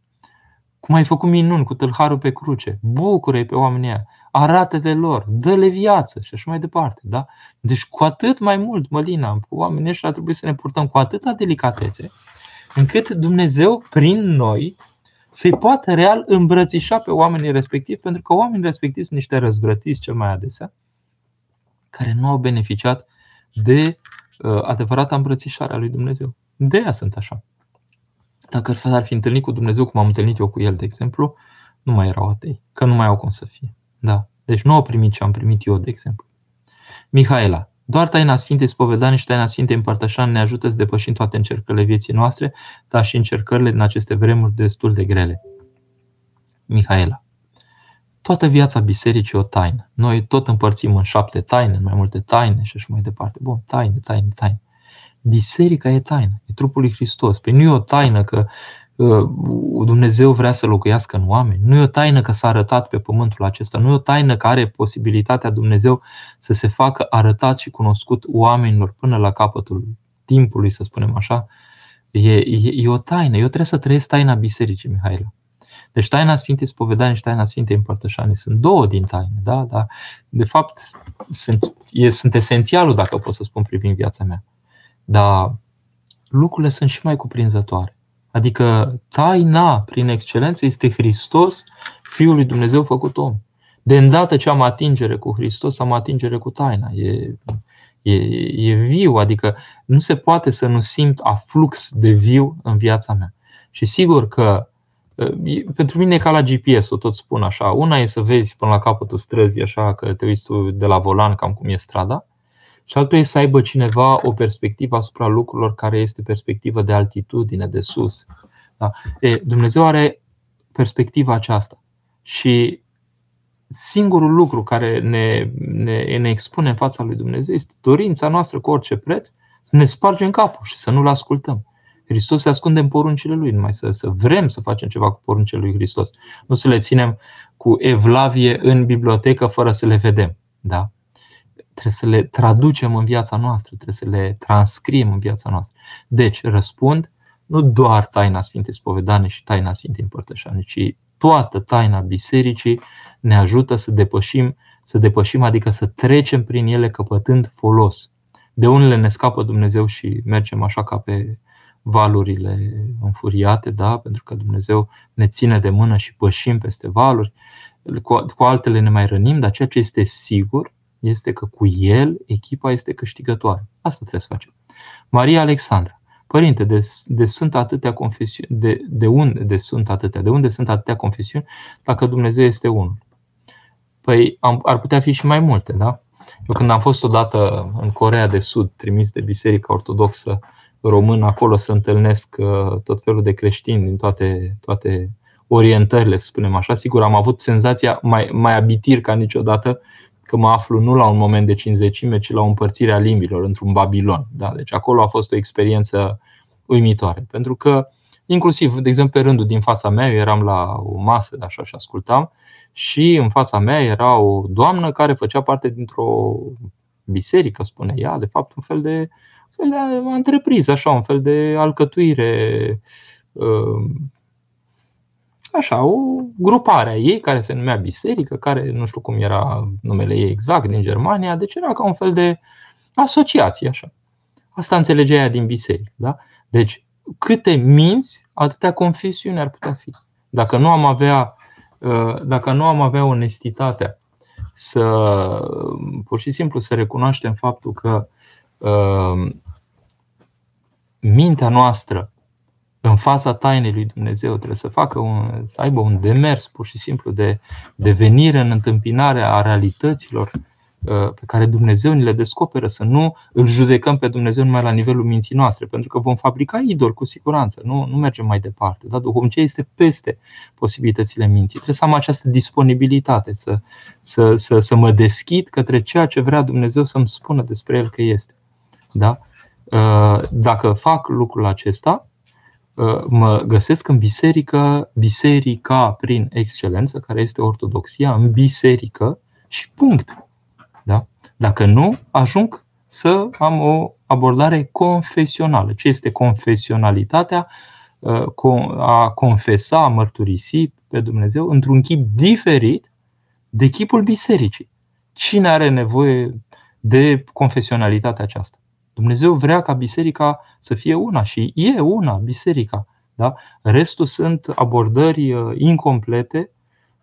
cum ai făcut minuni cu tâlharul pe cruce, bucură pe oamenii ăia, arată-te lor, dă-le viață și așa mai departe. Da? Deci cu atât mai mult, Mălina, cu oamenii ăștia trebuie să ne purtăm cu atâta delicatețe, încât Dumnezeu, prin noi, să-i poată real îmbrățișa pe oamenii respectivi, pentru că oamenii respectivi sunt niște răzvrătiți cel mai adesea, care nu au beneficiat de Uh, adevărata îmbrățișare a lui Dumnezeu. De aia sunt așa. Dacă ar fi întâlnit cu Dumnezeu cum am întâlnit eu cu el, de exemplu, nu mai erau atei, că nu mai au cum să fie. Da. Deci nu au primit ce am primit eu, de exemplu. Mihaela, doar taina Sfintei Spovedanii și taina Sfintei Împărtășani ne ajută să depășim toate încercările vieții noastre, dar și încercările din aceste vremuri destul de grele. Mihaela. Toată viața bisericii e o taină. Noi tot împărțim în șapte taine, în mai multe taine și așa mai departe. Bun, taine, taine, taine. Biserica e taină, e trupul lui Hristos. Păi nu e o taină că uh, Dumnezeu vrea să locuiască în oameni. Nu e o taină că s-a arătat pe pământul acesta. Nu e o taină că are posibilitatea Dumnezeu să se facă arătat și cunoscut oamenilor până la capătul timpului, să spunem așa, E, e, e o taină. Eu trebuie să trăiesc taina bisericii, Mihaela. Deci taina Sfintei Spovedanii și taina Sfintei Împărtășanii sunt două din taine, da? Dar de fapt sunt, e, sunt esențialul, dacă pot să spun, privind viața mea. Dar lucrurile sunt și mai cuprinzătoare. Adică taina, prin excelență, este Hristos, Fiul lui Dumnezeu făcut om. De îndată ce am atingere cu Hristos, am atingere cu taina. E, e, e viu, adică nu se poate să nu simt aflux de viu în viața mea. Și sigur că pentru mine e ca la GPS, o tot spun așa. Una e să vezi până la capătul străzii, așa că te uiți tu de la volan, cam cum e strada. Și altul e să aibă cineva o perspectivă asupra lucrurilor care este perspectivă de altitudine, de sus. Da? E, Dumnezeu are perspectiva aceasta. Și singurul lucru care ne, ne, ne expune în fața lui Dumnezeu este dorința noastră cu orice preț să ne spargem capul și să nu-L ascultăm. Hristos se ascunde în poruncile Lui, numai să, să vrem să facem ceva cu poruncile Lui Hristos. Nu să le ținem cu evlavie în bibliotecă fără să le vedem. Da? Trebuie să le traducem în viața noastră, trebuie să le transcriem în viața noastră. Deci, răspund, nu doar taina Sfintei Spovedane și taina Sfintei Împărtășane, ci toată taina bisericii ne ajută să depășim, să depășim, adică să trecem prin ele căpătând folos. De unele ne scapă Dumnezeu și mergem așa ca pe valurile înfuriate, da? pentru că Dumnezeu ne ține de mână și pășim peste valuri. Cu, cu altele ne mai rănim, dar ceea ce este sigur este că cu El echipa este câștigătoare. Asta trebuie să facem. Maria Alexandra. Părinte, de, de sunt atâtea confesiuni, de, de unde de sunt atâtea? De unde sunt atâtea confesiuni dacă Dumnezeu este unul? Păi am, ar putea fi și mai multe, da? Eu când am fost odată în Corea de Sud, trimis de Biserica Ortodoxă român, acolo să întâlnesc uh, tot felul de creștini din toate, toate orientările, să spunem așa. Sigur, am avut senzația mai, mai abitir ca niciodată că mă aflu nu la un moment de cinzecime, ci la o împărțire a limbilor într-un Babilon. Da? Deci acolo a fost o experiență uimitoare. Pentru că, inclusiv, de exemplu, pe rândul din fața mea, eu eram la o masă așa și ascultam, și în fața mea era o doamnă care făcea parte dintr-o biserică, spune ea, de fapt un fel de, un fel de întrepriză, așa, un fel de alcătuire um, așa, o grupare a ei care se numea biserică, care nu știu cum era numele ei exact din Germania, deci era ca un fel de asociație așa. Asta înțelegea ea din biserică. Da? Deci, câte minți, atâtea confesiuni ar putea fi. Dacă nu am avea, uh, dacă nu am avea onestitatea să pur și simplu să recunoaștem faptul că uh, mintea noastră în fața tainei lui Dumnezeu, trebuie să facă un, să aibă un demers pur și simplu de, de venire în întâmpinarea a realităților uh, pe care Dumnezeu ni le descoperă, să nu îl judecăm pe Dumnezeu numai la nivelul minții noastre, pentru că vom fabrica idol cu siguranță, nu, nu mergem mai departe. Da? ce este peste posibilitățile minții. Trebuie să am această disponibilitate, să, să, să, să mă deschid către ceea ce vrea Dumnezeu să-mi spună despre El că este. Da? Uh, dacă fac lucrul acesta, Uh, mă găsesc în biserică, biserica prin excelență, care este ortodoxia, în biserică și punct. Da? Dacă nu, ajung să am o abordare confesională. Ce este confesionalitatea? Uh, a confesa, a mărturisi pe Dumnezeu într-un chip diferit de chipul bisericii. Cine are nevoie de confesionalitatea aceasta? Dumnezeu vrea ca biserica să fie una și e una biserica. Da? Restul sunt abordări uh, incomplete,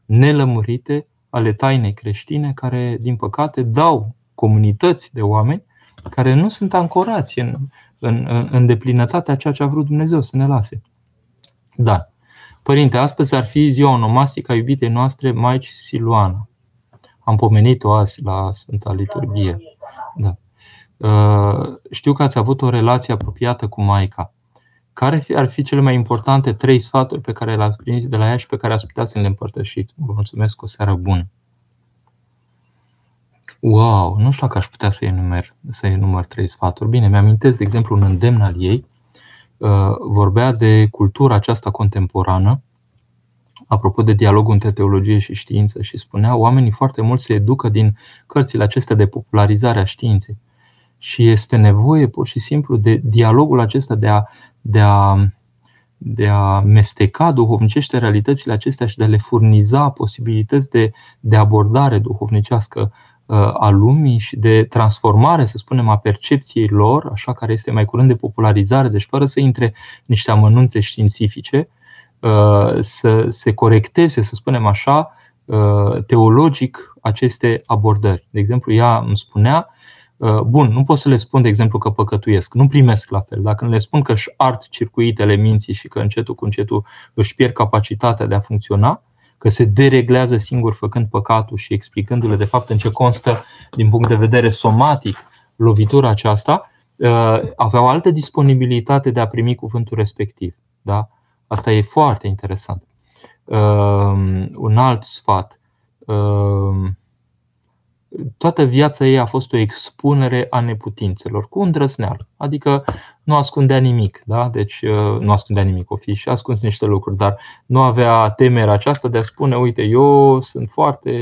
nelămurite ale tainei creștine, care, din păcate, dau comunități de oameni care nu sunt ancorați în, în, în deplinătatea ceea ce a vrut Dumnezeu să ne lase. Da. Părinte, astăzi ar fi ziua onomastică a iubitei noastre Maici Siluana. Am pomenit-o azi la Sfânta Liturghie. Da. Uh, știu că ați avut o relație apropiată cu Maica. Care ar fi cele mai importante trei sfaturi pe care le-ați primit de la ea și pe care ați putea să le împărtășiți? Vă mulțumesc, o seară bună! Wow, nu știu dacă aș putea să enumăr, să enumăr trei sfaturi. Bine, mi-amintesc, de exemplu, un îndemn al ei. Uh, vorbea de cultura aceasta contemporană, apropo de dialogul între teologie și știință și spunea oamenii foarte mult se educă din cărțile acestea de popularizare a științei. Și este nevoie pur și simplu de dialogul acesta de a, de a, de a mesteca duhovnicește realitățile acestea și de a le furniza posibilități de, de abordare duhovnicească uh, a lumii și de transformare, să spunem, a percepției lor, așa care este mai curând de popularizare, deci fără să intre niște amănunțe științifice, uh, să se corecteze, să spunem așa, uh, teologic aceste abordări. De exemplu, ea îmi spunea Uh, bun, nu pot să le spun, de exemplu, că păcătuiesc, nu primesc la fel. Dacă le spun că își art circuitele minții și că încetul cu încetul își pierd capacitatea de a funcționa, că se dereglează singur făcând păcatul și explicându-le de fapt în ce constă din punct de vedere somatic lovitura aceasta, uh, aveau altă disponibilitate de a primi cuvântul respectiv. Da? Asta e foarte interesant. Uh, un alt sfat toată viața ei a fost o expunere a neputințelor, cu îndrăzneală. Adică nu ascundea nimic, da? deci uh, nu ascundea nimic, o fi și ascuns niște lucruri, dar nu avea temerea aceasta de a spune, uite, eu sunt foarte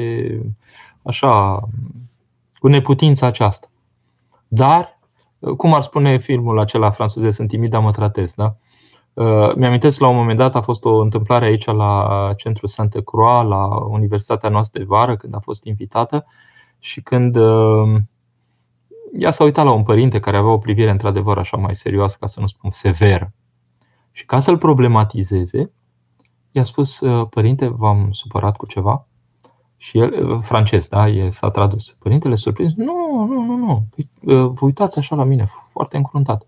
așa, cu neputința aceasta. Dar, uh, cum ar spune filmul acela francez, sunt timid, dar mă tratez, da? Uh, mi-amintesc la un moment dat a fost o întâmplare aici la centrul Santa Croix, la Universitatea noastră de vară, când a fost invitată și când uh, ea s-a uitat la un părinte care avea o privire într-adevăr așa mai serioasă, ca să nu spun severă, și ca să-l problematizeze, i-a spus, uh, părinte, v-am supărat cu ceva? Și el, uh, francez, da, e, s-a tradus. Părintele surprins, nu, nu, nu, nu, păi, vă uitați așa la mine, foarte încruntat.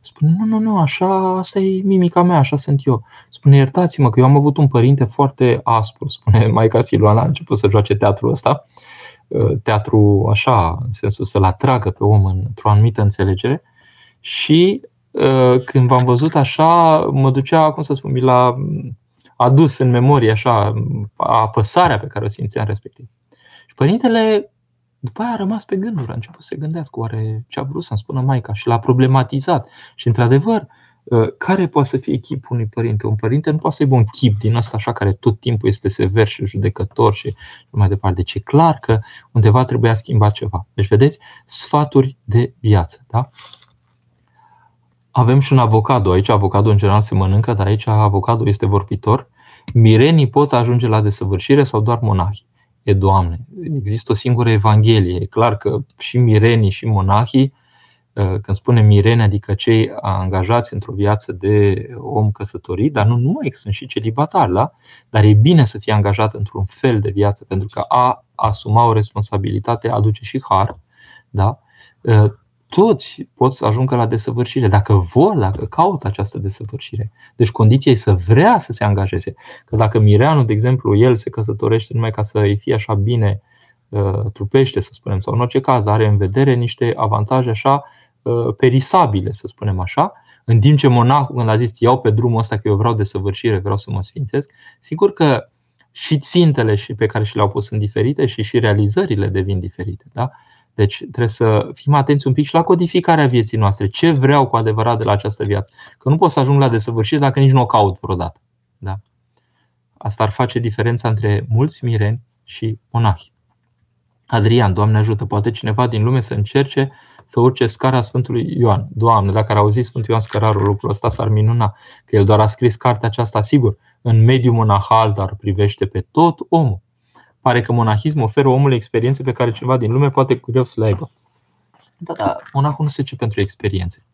Spune, nu, nu, nu, așa, asta e mimica mea, așa sunt eu. Spune, iertați-mă că eu am avut un părinte foarte aspru, spune Maica Siluana, a început să joace teatrul ăsta Uh, teatru așa, în sensul să-l atragă pe om într-o anumită înțelegere și uh, când v-am văzut așa, mă ducea, cum să spun, mi l-a adus în memorie așa apăsarea pe care o simțeam respectiv. Și părintele după aia a rămas pe gânduri, a început să se gândească oare ce a vrut să-mi spună Maica și l-a problematizat. Și într-adevăr, Uh, care poate să fie chipul unui părinte? Un părinte nu poate să aibă un chip din ăsta așa care tot timpul este sever și judecător și mai departe. Deci e clar că undeva trebuia schimbat ceva. Deci vedeți, sfaturi de viață. Da? Avem și un avocado aici, avocado în general se mănâncă, dar aici avocado este vorbitor. Mirenii pot ajunge la desăvârșire sau doar monahii? E, Doamne, există o singură evanghelie. E clar că și mirenii și monahii Uh, când spunem mirene, adică cei angajați într-o viață de om căsătorit, dar nu numai, sunt și celibatari, da? dar e bine să fie angajat într-un fel de viață, pentru că a asuma o responsabilitate aduce și har. Da? Uh, toți pot să ajungă la desăvârșire, dacă vor, dacă caută această desăvârșire. Deci condiția e să vrea să se angajeze. Că dacă Mireanu, de exemplu, el se căsătorește numai ca să îi fie așa bine uh, trupește, să spunem, sau în orice caz are în vedere niște avantaje așa Uh, perisabile, să spunem așa, în timp ce monahul, când a zis iau pe drumul ăsta că eu vreau de săvârșire, vreau să mă sfințesc, sigur că și țintele și pe care și le-au pus sunt diferite și și realizările devin diferite. Da? Deci trebuie să fim atenți un pic și la codificarea vieții noastre. Ce vreau cu adevărat de la această viață? Că nu pot să ajung la desăvârșire dacă nici nu o caut vreodată. Da? Asta ar face diferența între mulți mireni și monahi. Adrian, Doamne ajută, poate cineva din lume să încerce să urce scara Sfântului Ioan. Doamne, dacă ar auzi Sfântul Ioan Scărarul lucrul ăsta, s-ar minuna că el doar a scris cartea aceasta, sigur, în mediul monahal, dar privește pe tot omul. Pare că monahismul oferă omului experiențe pe care cineva din lume poate greu să le aibă. Da, da, monahul nu se ce pentru experiențe.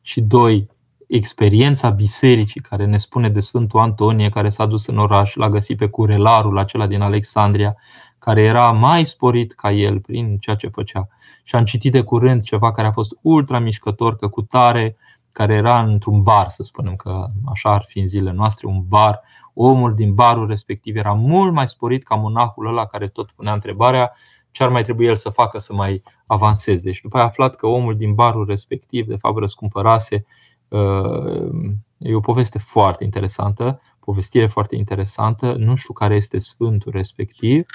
Și doi, experiența bisericii care ne spune de Sfântul Antonie, care s-a dus în oraș, l-a găsit pe curelarul acela din Alexandria, care era mai sporit ca el prin ceea ce făcea. Și am citit de curând ceva care a fost ultra mișcător, că cu tare, care era într-un bar, să spunem că așa ar fi în zilele noastre, un bar, omul din barul respectiv era mult mai sporit ca monahul ăla care tot punea întrebarea ce ar mai trebui el să facă să mai avanseze. Și după aia a aflat că omul din barul respectiv, de fapt, răscumpărase. Uh, e o poveste foarte interesantă, povestire foarte interesantă. Nu știu care este sfântul respectiv,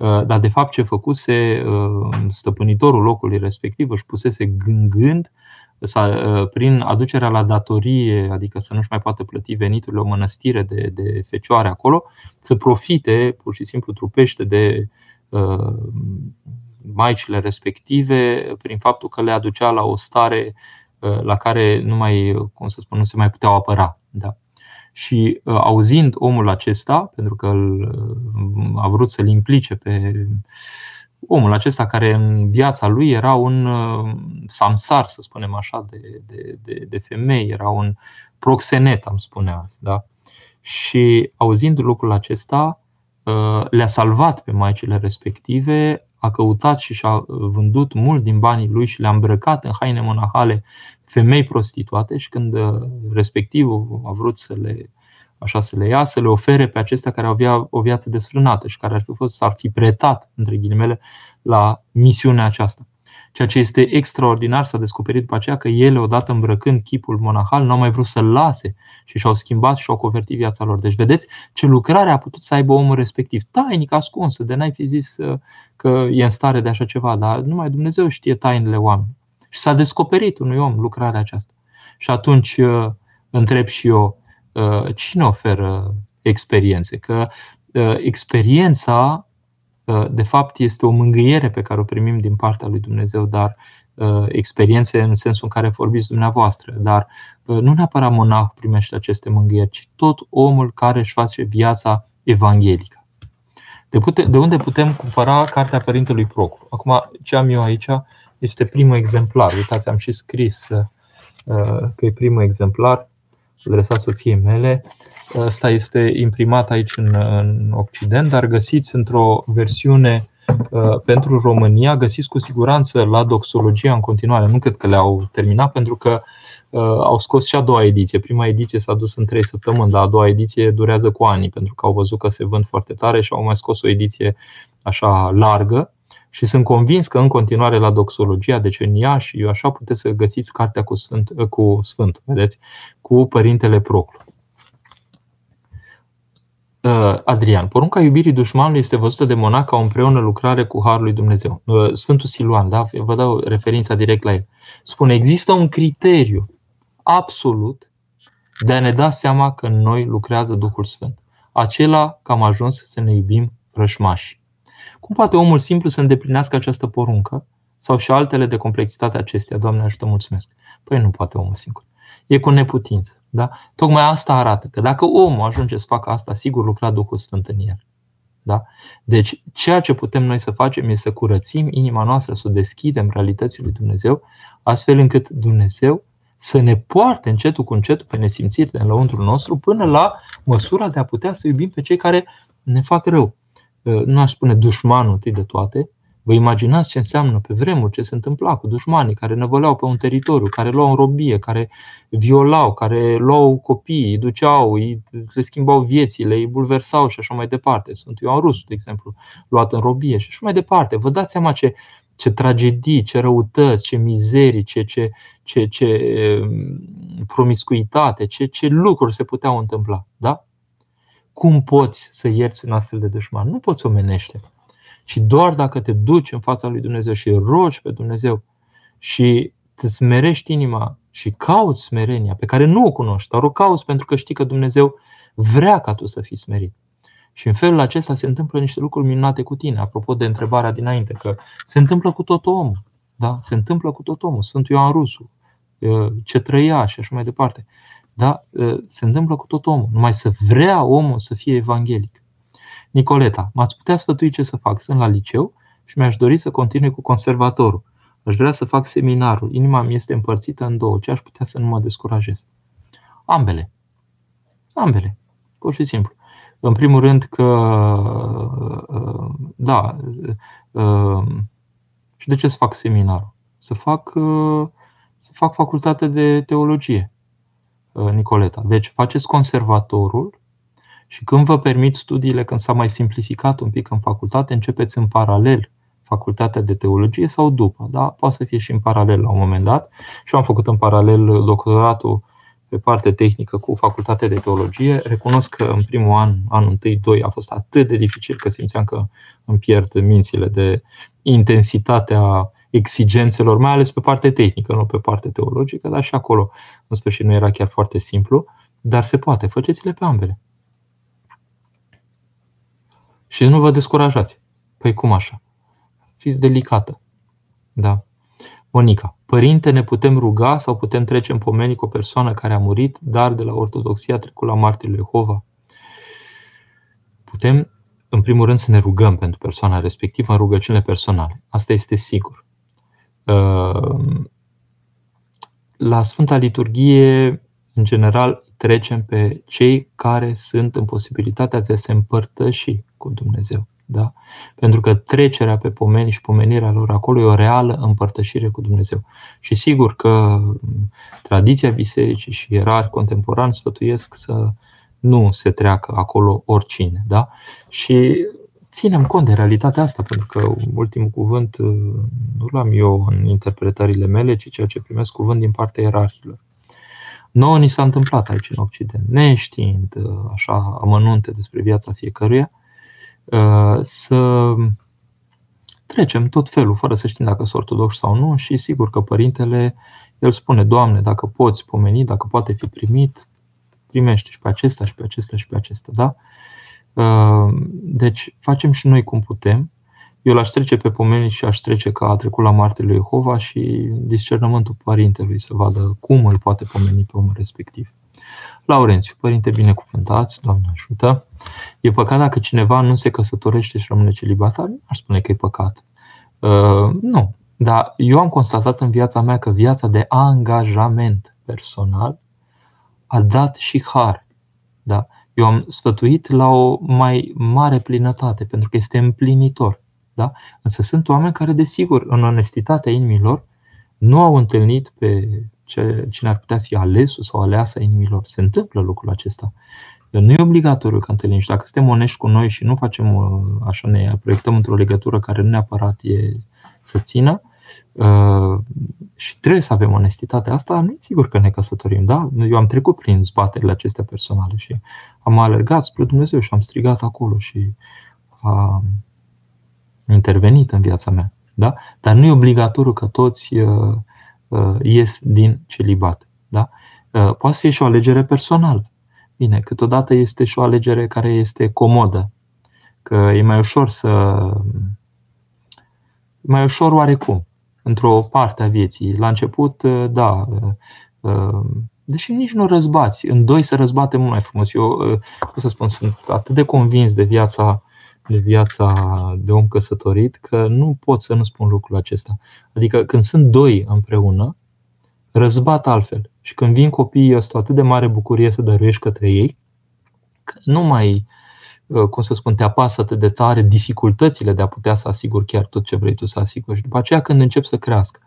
Uh, dar de fapt ce făcuse uh, stăpânitorul locului respectiv își pusese gând uh, prin aducerea la datorie, adică să nu-și mai poată plăti veniturile o mănăstire de, de fecioare acolo, să profite pur și simplu trupește de maicile respective prin faptul că le aducea la o stare la care nu mai, cum să spun, nu se mai puteau apăra. Da. Și auzind omul acesta, pentru că a vrut să-l implice pe omul acesta care în viața lui era un samsar, să spunem așa, de, de, de, de femei, era un proxenet, am spune azi. Da? Și auzind lucrul acesta, uh, le-a salvat pe maicile respective, a căutat și și-a vândut mult din banii lui și le-a îmbrăcat în haine monahale femei prostituate și când uh, respectivul a vrut să le, așa să le ia, să le ofere pe acestea care aveau o viață desfrânată și care ar fi fost, s-ar fi pretat, între ghilimele, la misiunea aceasta. Ceea ce este extraordinar s-a descoperit după aceea că ele, odată îmbrăcând chipul monahal, nu au mai vrut să-l lase și și-au schimbat și au convertit viața lor. Deci vedeți ce lucrare a putut să aibă omul respectiv. Tainic, ascunsă, de n-ai fi zis uh, că e în stare de așa ceva, dar numai Dumnezeu știe tainele oamenilor. Și s-a descoperit unui om lucrarea aceasta. Și atunci uh, întreb și eu, uh, cine oferă experiențe? Că experiența de fapt este o mângâiere pe care o primim din partea lui Dumnezeu, dar uh, experiențe în sensul în care vorbiți dumneavoastră, dar uh, nu neapărat monah primește aceste mângâieri, ci tot omul care își face viața evanghelică. De, pute, de unde putem cumpăra cartea Părintelui Procru? Acum, ce am eu aici este primul exemplar. Uitați, am și scris uh, că e primul exemplar adresat soției mele. Asta este imprimat aici în, în Occident, dar găsiți într-o versiune uh, pentru România, găsiți cu siguranță la Doxologia în continuare. Nu cred că le-au terminat, pentru că uh, au scos și a doua ediție. Prima ediție s-a dus în trei săptămâni, dar a doua ediție durează cu ani, pentru că au văzut că se vând foarte tare și au mai scos o ediție așa largă. Și sunt convins că în continuare la doxologia, deci în Iași, așa puteți să găsiți cartea cu Sfânt, cu Sfânt vedeți, cu Părintele Proclu. Uh, Adrian, porunca iubirii dușmanului este văzută de monac ca o împreună lucrare cu Harul lui Dumnezeu. Uh, Sfântul Siluan, da? vă dau referința direct la el. Spune, există un criteriu absolut de a ne da seama că în noi lucrează Duhul Sfânt. Acela că am ajuns să ne iubim rășmași. Cum poate omul simplu să îndeplinească această poruncă sau și altele de complexitate acestea? Doamne ajută, mulțumesc. Păi nu poate omul singur. E cu neputință. Da? Tocmai asta arată că dacă omul ajunge să facă asta, sigur lucra Duhul Sfânt în el. Da? Deci, ceea ce putem noi să facem este să curățim inima noastră, să o deschidem realității lui Dumnezeu, astfel încât Dumnezeu să ne poarte încetul cu încetul pe nesimțiri în lăuntrul nostru până la măsura de a putea să iubim pe cei care ne fac rău. Nu aș spune dușmanul întâi de toate, Vă imaginați ce înseamnă pe vremuri ce se întâmpla cu dușmanii care năvăleau pe un teritoriu, care luau în robie, care violau, care luau copiii, îi duceau, îi, le schimbau viețile, îi bulversau și așa mai departe. Sunt Ioan Rus, de exemplu, luat în robie și așa mai departe. Vă dați seama ce, ce tragedii, ce răutăți, ce mizerii, ce, ce, ce, ce mm, promiscuitate, ce, ce lucruri se puteau întâmpla. Da? Cum poți să ierți un astfel de dușman? Nu poți omenește. Și doar dacă te duci în fața lui Dumnezeu și rogi pe Dumnezeu și te smerești inima și cauți smerenia pe care nu o cunoști, dar o cauți pentru că știi că Dumnezeu vrea ca tu să fii smerit. Și în felul acesta se întâmplă niște lucruri minunate cu tine. Apropo de întrebarea dinainte, că se întâmplă cu tot omul. Da? Se întâmplă cu tot omul. Sunt Ioan Rusu, ce trăia și așa mai departe. Da? Se întâmplă cu tot omul. Numai să vrea omul să fie evanghelic. Nicoleta, m-ați putea sfătui ce să fac? Sunt la liceu și mi-aș dori să continui cu conservatorul. Aș vrea să fac seminarul. Inima mi este împărțită în două. Ce aș putea să nu mă descurajez? Ambele. Ambele. Pur și simplu. În primul rând că, da, și de ce să fac seminarul? Să fac, să fac facultate de teologie, Nicoleta. Deci faceți conservatorul și când vă permit studiile, când s-a mai simplificat un pic în facultate, începeți în paralel facultatea de teologie sau după. Da? Poate să fie și în paralel la un moment dat. Și am făcut în paralel doctoratul pe parte tehnică cu facultatea de teologie. Recunosc că în primul an, anul întâi, doi, a fost atât de dificil că simțeam că îmi pierd mințile de intensitatea exigențelor, mai ales pe parte tehnică, nu pe parte teologică, dar și acolo, în sfârșit, nu era chiar foarte simplu, dar se poate, faceți-le pe ambele. Și nu vă descurajați. Păi cum așa? fiți delicată. Da. Monica, părinte, ne putem ruga sau putem trece în pomeni cu o persoană care a murit, dar de la ortodoxia a trecut la martirul Jehova? Putem, în primul rând, să ne rugăm pentru persoana respectivă în rugăciunile personale. Asta este sigur. Uh, la Sfânta Liturghie, în general, trecem pe cei care sunt în posibilitatea de a se împărtăși cu Dumnezeu. Da? Pentru că trecerea pe pomeni și pomenirea lor acolo e o reală împărtășire cu Dumnezeu. Și sigur că tradiția bisericii și ierari contemporani sfătuiesc să nu se treacă acolo oricine. Da? Și ținem cont de realitatea asta, pentru că ultimul cuvânt nu l-am eu în interpretările mele, ci ceea ce primesc cuvânt din partea ierarhilor. Nouă ni s-a întâmplat aici în Occident, neștiind așa amănunte despre viața fiecăruia, Uh, să trecem tot felul, fără să știm dacă sunt ortodox sau nu și sigur că părintele, el spune, Doamne, dacă poți pomeni, dacă poate fi primit, primește și pe acesta și pe acesta și pe acesta. Da? Uh, deci facem și noi cum putem. Eu l-aș trece pe pomeni și aș trece ca a trecut la Martele lui Jehova și discernământul părintelui să vadă cum îl poate pomeni pe omul respectiv. Laurențiu, părinte binecuvântați, Doamne ajută. E păcat dacă cineva nu se căsătorește și rămâne celibatar? Nu aș spune că e păcat. Uh, nu. Dar eu am constatat în viața mea că viața de angajament personal a dat și har. Da? Eu am sfătuit la o mai mare plinătate, pentru că este împlinitor. Da? Însă sunt oameni care, desigur, în onestitatea inimilor, nu au întâlnit pe ce, cine ar putea fi alesul sau aleasa inimilor. Se întâmplă lucrul acesta. Nu e obligatoriu că întâlnim și dacă suntem onești cu noi și nu facem uh, așa, ne proiectăm într-o legătură care nu neapărat e să țină, uh, și trebuie să avem onestitatea asta, nu e sigur că ne căsătorim. Da? Eu am trecut prin zbaterile acestea personale și am alergat spre Dumnezeu și am strigat acolo și a intervenit în viața mea. Da? Dar nu e obligatoriu că toți uh, Uh, ies din celibat. Da? Uh, poate să fie și o alegere personală. Bine, câteodată este și o alegere care este comodă, că e mai ușor să. mai ușor oarecum, într-o parte a vieții. La început, uh, da, deși nici nu răzbați. În doi să răzbate mult mai frumos. Eu, cum să spun, sunt atât de convins de viața de viața de om căsătorit că nu pot să nu spun lucrul acesta. Adică când sunt doi împreună, răzbat altfel. Și când vin copiii, este atât de mare bucurie să dăruiești către ei, că nu mai, uh, cum să spun, te apasă atât de tare dificultățile de a putea să asiguri chiar tot ce vrei tu să asiguri. Și după aceea când încep să crească,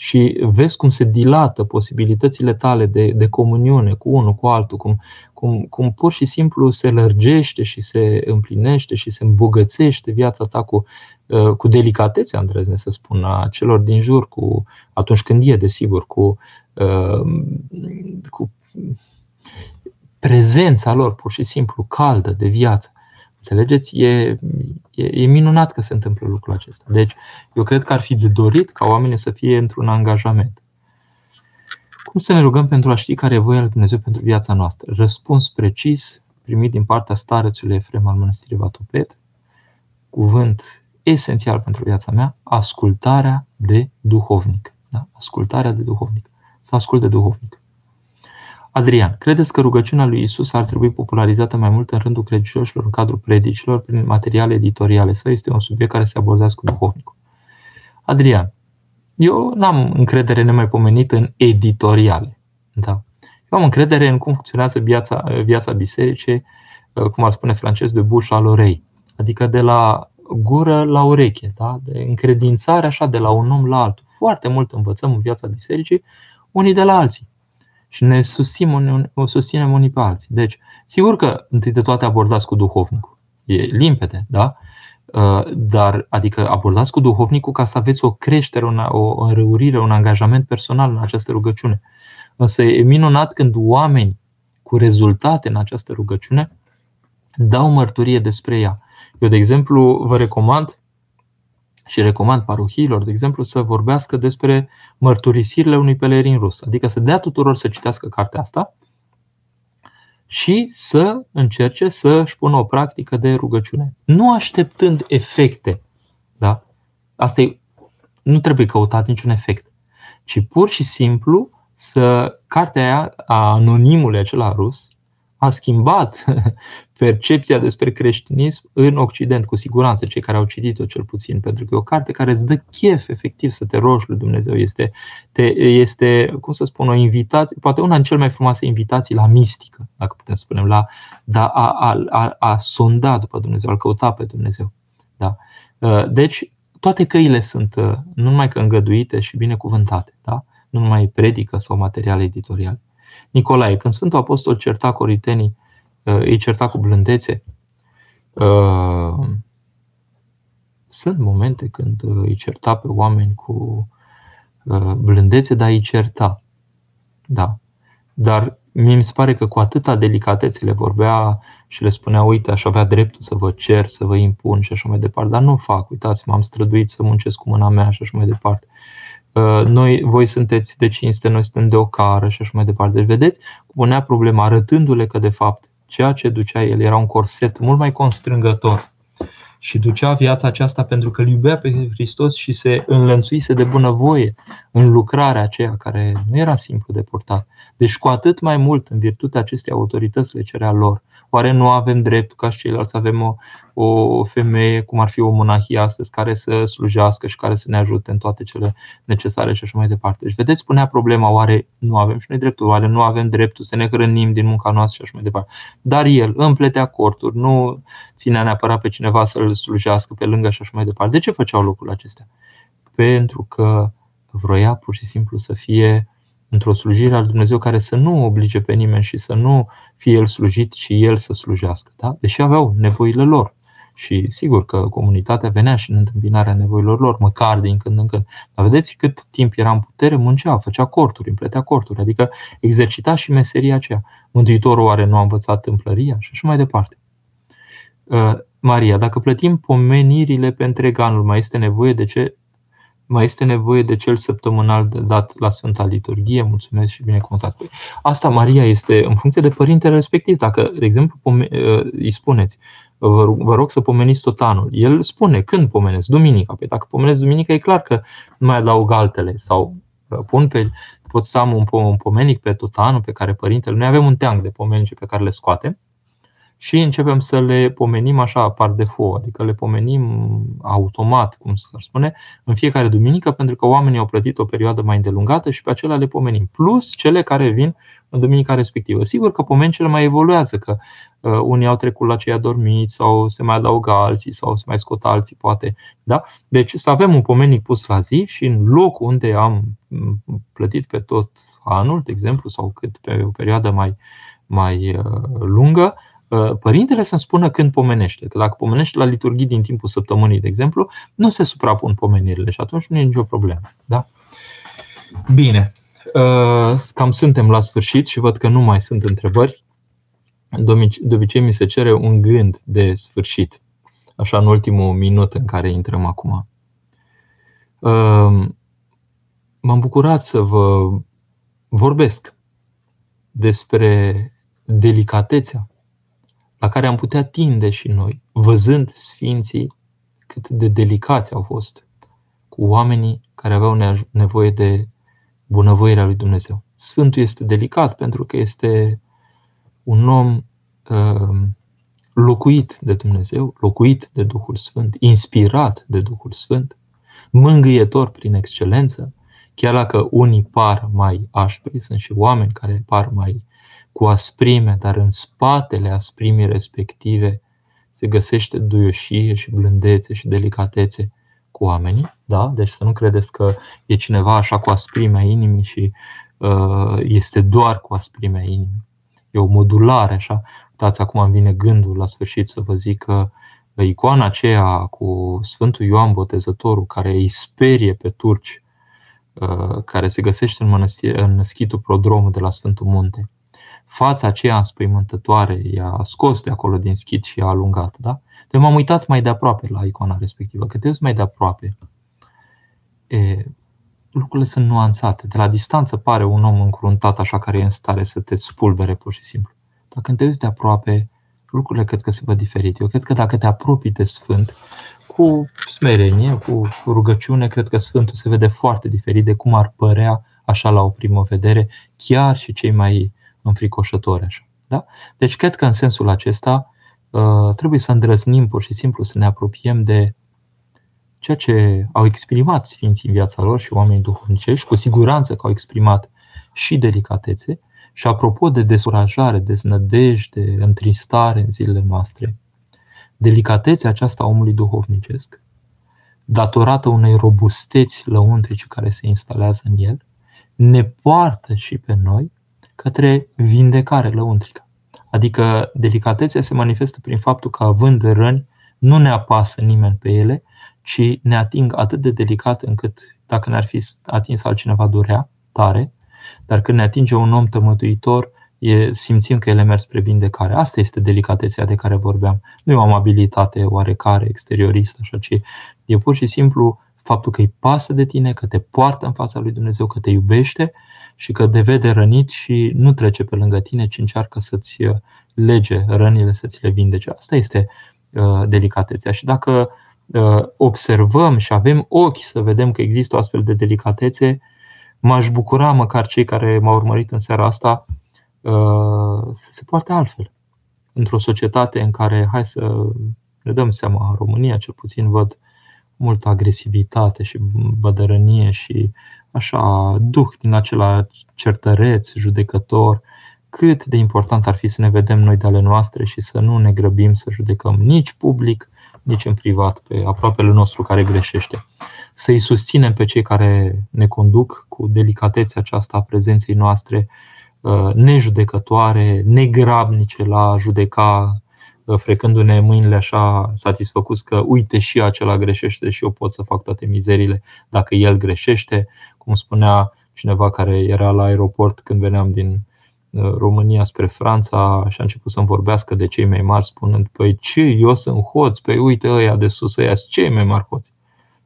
și vezi cum se dilată posibilitățile tale de, de comuniune cu unul, cu altul, cum, cum, cum pur și simplu se lărgește și se împlinește și se îmbogățește viața ta cu, uh, cu delicatețe, îndrăzne să spun, a celor din jur, cu, atunci când e, desigur, cu, uh, cu prezența lor, pur și simplu, caldă de viață. Înțelegeți? E, e, e minunat că se întâmplă lucrul acesta. Deci, eu cred că ar fi de dorit ca oamenii să fie într-un angajament. Cum să ne rugăm pentru a ști care e voia lui Dumnezeu pentru viața noastră? Răspuns precis primit din partea starețului Efrem al Mănăstirii Vatopet, cuvânt esențial pentru viața mea, ascultarea de duhovnic. Da? Ascultarea de duhovnic. Să ascult de duhovnic. Adrian, credeți că rugăciunea lui Isus ar trebui popularizată mai mult în rândul credincioșilor în cadrul predicilor prin materiale editoriale sau este un subiect care se abordează cu duhovnicul? Adrian, eu n-am încredere nemaipomenit în editoriale. Da. Eu am încredere în cum funcționează viața, viața bisericii, cum ar spune francez, de buș al orei. Adică de la gură la ureche, da? de încredințare așa de la un om la altul. Foarte mult învățăm în viața bisericii unii de la alții și ne susținem, o susținem unii pe alții. Deci, sigur că întâi de toate abordați cu duhovnicul. E limpede, da? Uh, dar, adică abordați cu duhovnicul ca să aveți o creștere, o înrăurire, un angajament personal în această rugăciune. Însă e minunat când oameni cu rezultate în această rugăciune dau mărturie despre ea. Eu, de exemplu, vă recomand și recomand parohiilor, de exemplu, să vorbească despre mărturisirile unui pelerin rus. Adică să dea tuturor să citească cartea asta și să încerce să își pună o practică de rugăciune. Nu așteptând efecte. Da? Asta e, nu trebuie căutat niciun efect, ci pur și simplu să cartea aia a anonimului acela rus a schimbat percepția despre creștinism în Occident, cu siguranță, cei care au citit-o cel puțin, pentru că e o carte care îți dă chef, efectiv, să te rogi lui Dumnezeu. Este, te, este cum să spun, o invitație, poate una din cele mai frumoase invitații la mistică, dacă putem spune, la da, a, a, a, a sonda după Dumnezeu, a căuta pe Dumnezeu. Da? Uh, deci, toate căile sunt uh, nu numai că îngăduite și binecuvântate, da? nu numai predică sau materiale editoriale. Nicolae, când Sfântul Apostol certa coritenii, uh, îi certa cu blândețe, uh, sunt momente când uh, îi certa pe oameni cu blândețe, dar îi certa. Da. Dar mi se pare că cu atâta delicatețe le vorbea și le spunea, uite, aș avea dreptul să vă cer, să vă impun și așa mai departe, dar nu fac, uitați, m-am străduit să muncesc cu mâna mea și așa mai departe. Uh, noi, voi sunteți de cinste, noi suntem de o cară și așa mai departe. Deci, vedeți, punea problema arătându-le că, de fapt, ceea ce ducea el era un corset mult mai constrângător și ducea viața aceasta pentru că îl iubea pe Hristos și se înlănțuise de bunăvoie în lucrarea aceea care nu era simplu de purtat. Deci cu atât mai mult, în virtutea acestei autorități le cerea lor. Oare nu avem dreptul ca și ceilalți să avem o, o femeie, cum ar fi o monahie astăzi, care să slujească și care să ne ajute în toate cele necesare și așa mai departe. Deci vedeți, spunea problema, oare nu avem și noi dreptul, oare nu avem dreptul să ne hrănim din munca noastră și așa mai departe. Dar el împletea corturi, nu ținea neapărat pe cineva să-l slujească pe lângă și așa mai departe. De ce făceau lucrurile acestea? Pentru că vroia pur și simplu să fie într-o slujire al Dumnezeu care să nu oblige pe nimeni și să nu fie el slujit, ci el să slujească. Da? Deși aveau nevoile lor. Și sigur că comunitatea venea și în întâmpinarea nevoilor lor, măcar din când în când. Dar vedeți cât timp era în putere, muncea, făcea corturi, împletea corturi, adică exercita și meseria aceea. Mântuitorul oare nu a învățat tâmplăria și așa mai departe. Uh, Maria, dacă plătim pomenirile pe întreg anul, mai este nevoie de ce mai este nevoie de cel săptămânal dat la Sfânta Liturghie, mulțumesc și binecuvântat. Asta, Maria, este în funcție de părintele respectiv. Dacă, de exemplu, ă, îi spuneți, vă rog să pomeniți tot anul, el spune când pomenesc, duminica. Păi dacă pomenesc duminica, e clar că nu mai adaug altele. Sau ă, pun pe, pot să am un, un pomenic pe tot anul pe care părintele, noi avem un teanc de pomenice pe care le scoatem și începem să le pomenim așa par de fo, adică le pomenim automat, cum să spune, în fiecare duminică, pentru că oamenii au plătit o perioadă mai îndelungată și pe acelea le pomenim, plus cele care vin în duminica respectivă. Sigur că pomencele mai evoluează, că uh, unii au trecut la cei adormiți sau se mai adaugă alții sau se mai scot alții, poate. Da? Deci să avem un pomenic pus la zi și în locul unde am mm, plătit pe tot anul, de exemplu, sau cât pe o perioadă mai, mai uh, lungă, Uh, părintele să-mi spună când pomenește. Că dacă pomenește la liturghii din timpul săptămânii, de exemplu, nu se suprapun pomenirile și atunci nu e nicio problemă. Da? Bine. Uh, cam suntem la sfârșit și văd că nu mai sunt întrebări. De obicei mi se cere un gând de sfârșit, așa în ultimul minut în care intrăm acum. Uh, m-am bucurat să vă vorbesc despre delicatețea la care am putea tinde și noi, văzând sfinții cât de delicați au fost cu oamenii care aveau nevoie de bunăvoirea lui Dumnezeu. Sfântul este delicat pentru că este un om uh, locuit de Dumnezeu, locuit de Duhul Sfânt, inspirat de Duhul Sfânt, mângâietor prin excelență, chiar dacă unii par mai aspri, sunt și oameni care par mai cu asprime, dar în spatele asprimii respective se găsește duioșie și blândețe și delicatețe cu oamenii. Da? Deci să nu credeți că e cineva așa cu asprimea inimii și uh, este doar cu asprimea inimii. E o modulare așa. Uitați, acum îmi vine gândul la sfârșit să vă zic că icoana aceea cu Sfântul Ioan Botezătorul care îi sperie pe turci, uh, care se găsește în, mănăstire, în schitul prodromul de la Sfântul Munte fața aceea înspăimântătoare i-a scos de acolo din schit și i-a alungat. Da? Deci m-am uitat mai de aproape la icona respectivă. Că te mai de aproape, e, lucrurile sunt nuanțate. De la distanță pare un om încruntat așa care e în stare să te spulbere pur și simplu. Dar când te uiți de aproape, lucrurile cred că se văd diferit. Eu cred că dacă te apropii de Sfânt, cu smerenie, cu rugăciune, cred că Sfântul se vede foarte diferit de cum ar părea așa la o primă vedere, chiar și cei mai înfricoșători așa. Da? Deci cred că în sensul acesta uh, trebuie să îndrăznim pur și simplu să ne apropiem de ceea ce au exprimat Sfinții în viața lor și oamenii duhovnicești, cu siguranță că au exprimat și delicatețe. Și apropo de descurajare, deznădejde, întristare în zilele noastre, delicatețea aceasta a omului duhovnicesc, datorată unei robusteți lăuntrice care se instalează în el, ne poartă și pe noi către vindecare lăuntrică. Adică delicatețea se manifestă prin faptul că având răni, nu ne apasă nimeni pe ele, ci ne ating atât de delicat încât dacă ne-ar fi atins altcineva durea tare, dar când ne atinge un om tămătuitor, e, simțim că ele merg spre vindecare. Asta este delicatețea de care vorbeam. Nu e o amabilitate oarecare, exterioristă, așa, ci e pur și simplu faptul că îi pasă de tine, că te poartă în fața lui Dumnezeu, că te iubește și că te vede rănit și nu trece pe lângă tine, ci încearcă să-ți uh, lege rănile, să-ți le vindece. Asta este uh, delicatețea. Și dacă uh, observăm și avem ochi să vedem că există o astfel de delicatețe, m-aș bucura măcar cei care m-au urmărit în seara asta să se poarte altfel. Într-o societate în care, hai să ne dăm seama, în România cel puțin văd multă agresivitate și bădărănie și așa duh din acela certăreț, judecător, cât de important ar fi să ne vedem noi de ale noastre și să nu ne grăbim să judecăm nici public, nici în privat pe aproapele nostru care greșește. Să-i susținem pe cei care ne conduc cu delicatețea aceasta a prezenței noastre, uh, nejudecătoare, negrabnice la judeca frecându-ne mâinile așa satisfăcuți că uite și acela greșește și eu pot să fac toate mizerile dacă el greșește, cum spunea cineva care era la aeroport când veneam din uh, România spre Franța și a început să-mi vorbească de cei mai mari, spunând, păi ce, eu sunt hoț, păi uite ăia de sus, ăia sunt cei mai mari hoți.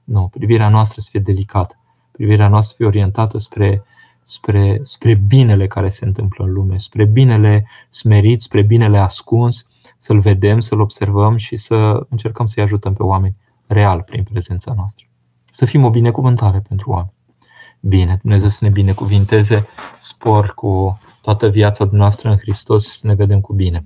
Nu, privirea noastră să fie delicată, privirea noastră să fie orientată spre, spre, spre binele care se întâmplă în lume, spre binele smerit, spre binele ascuns, să-l vedem, să-l observăm și să încercăm să-i ajutăm pe oameni real prin prezența noastră. Să fim o binecuvântare pentru oameni. Bine, Dumnezeu să ne binecuvinteze, spor cu toată viața noastră în Hristos, să ne vedem cu bine.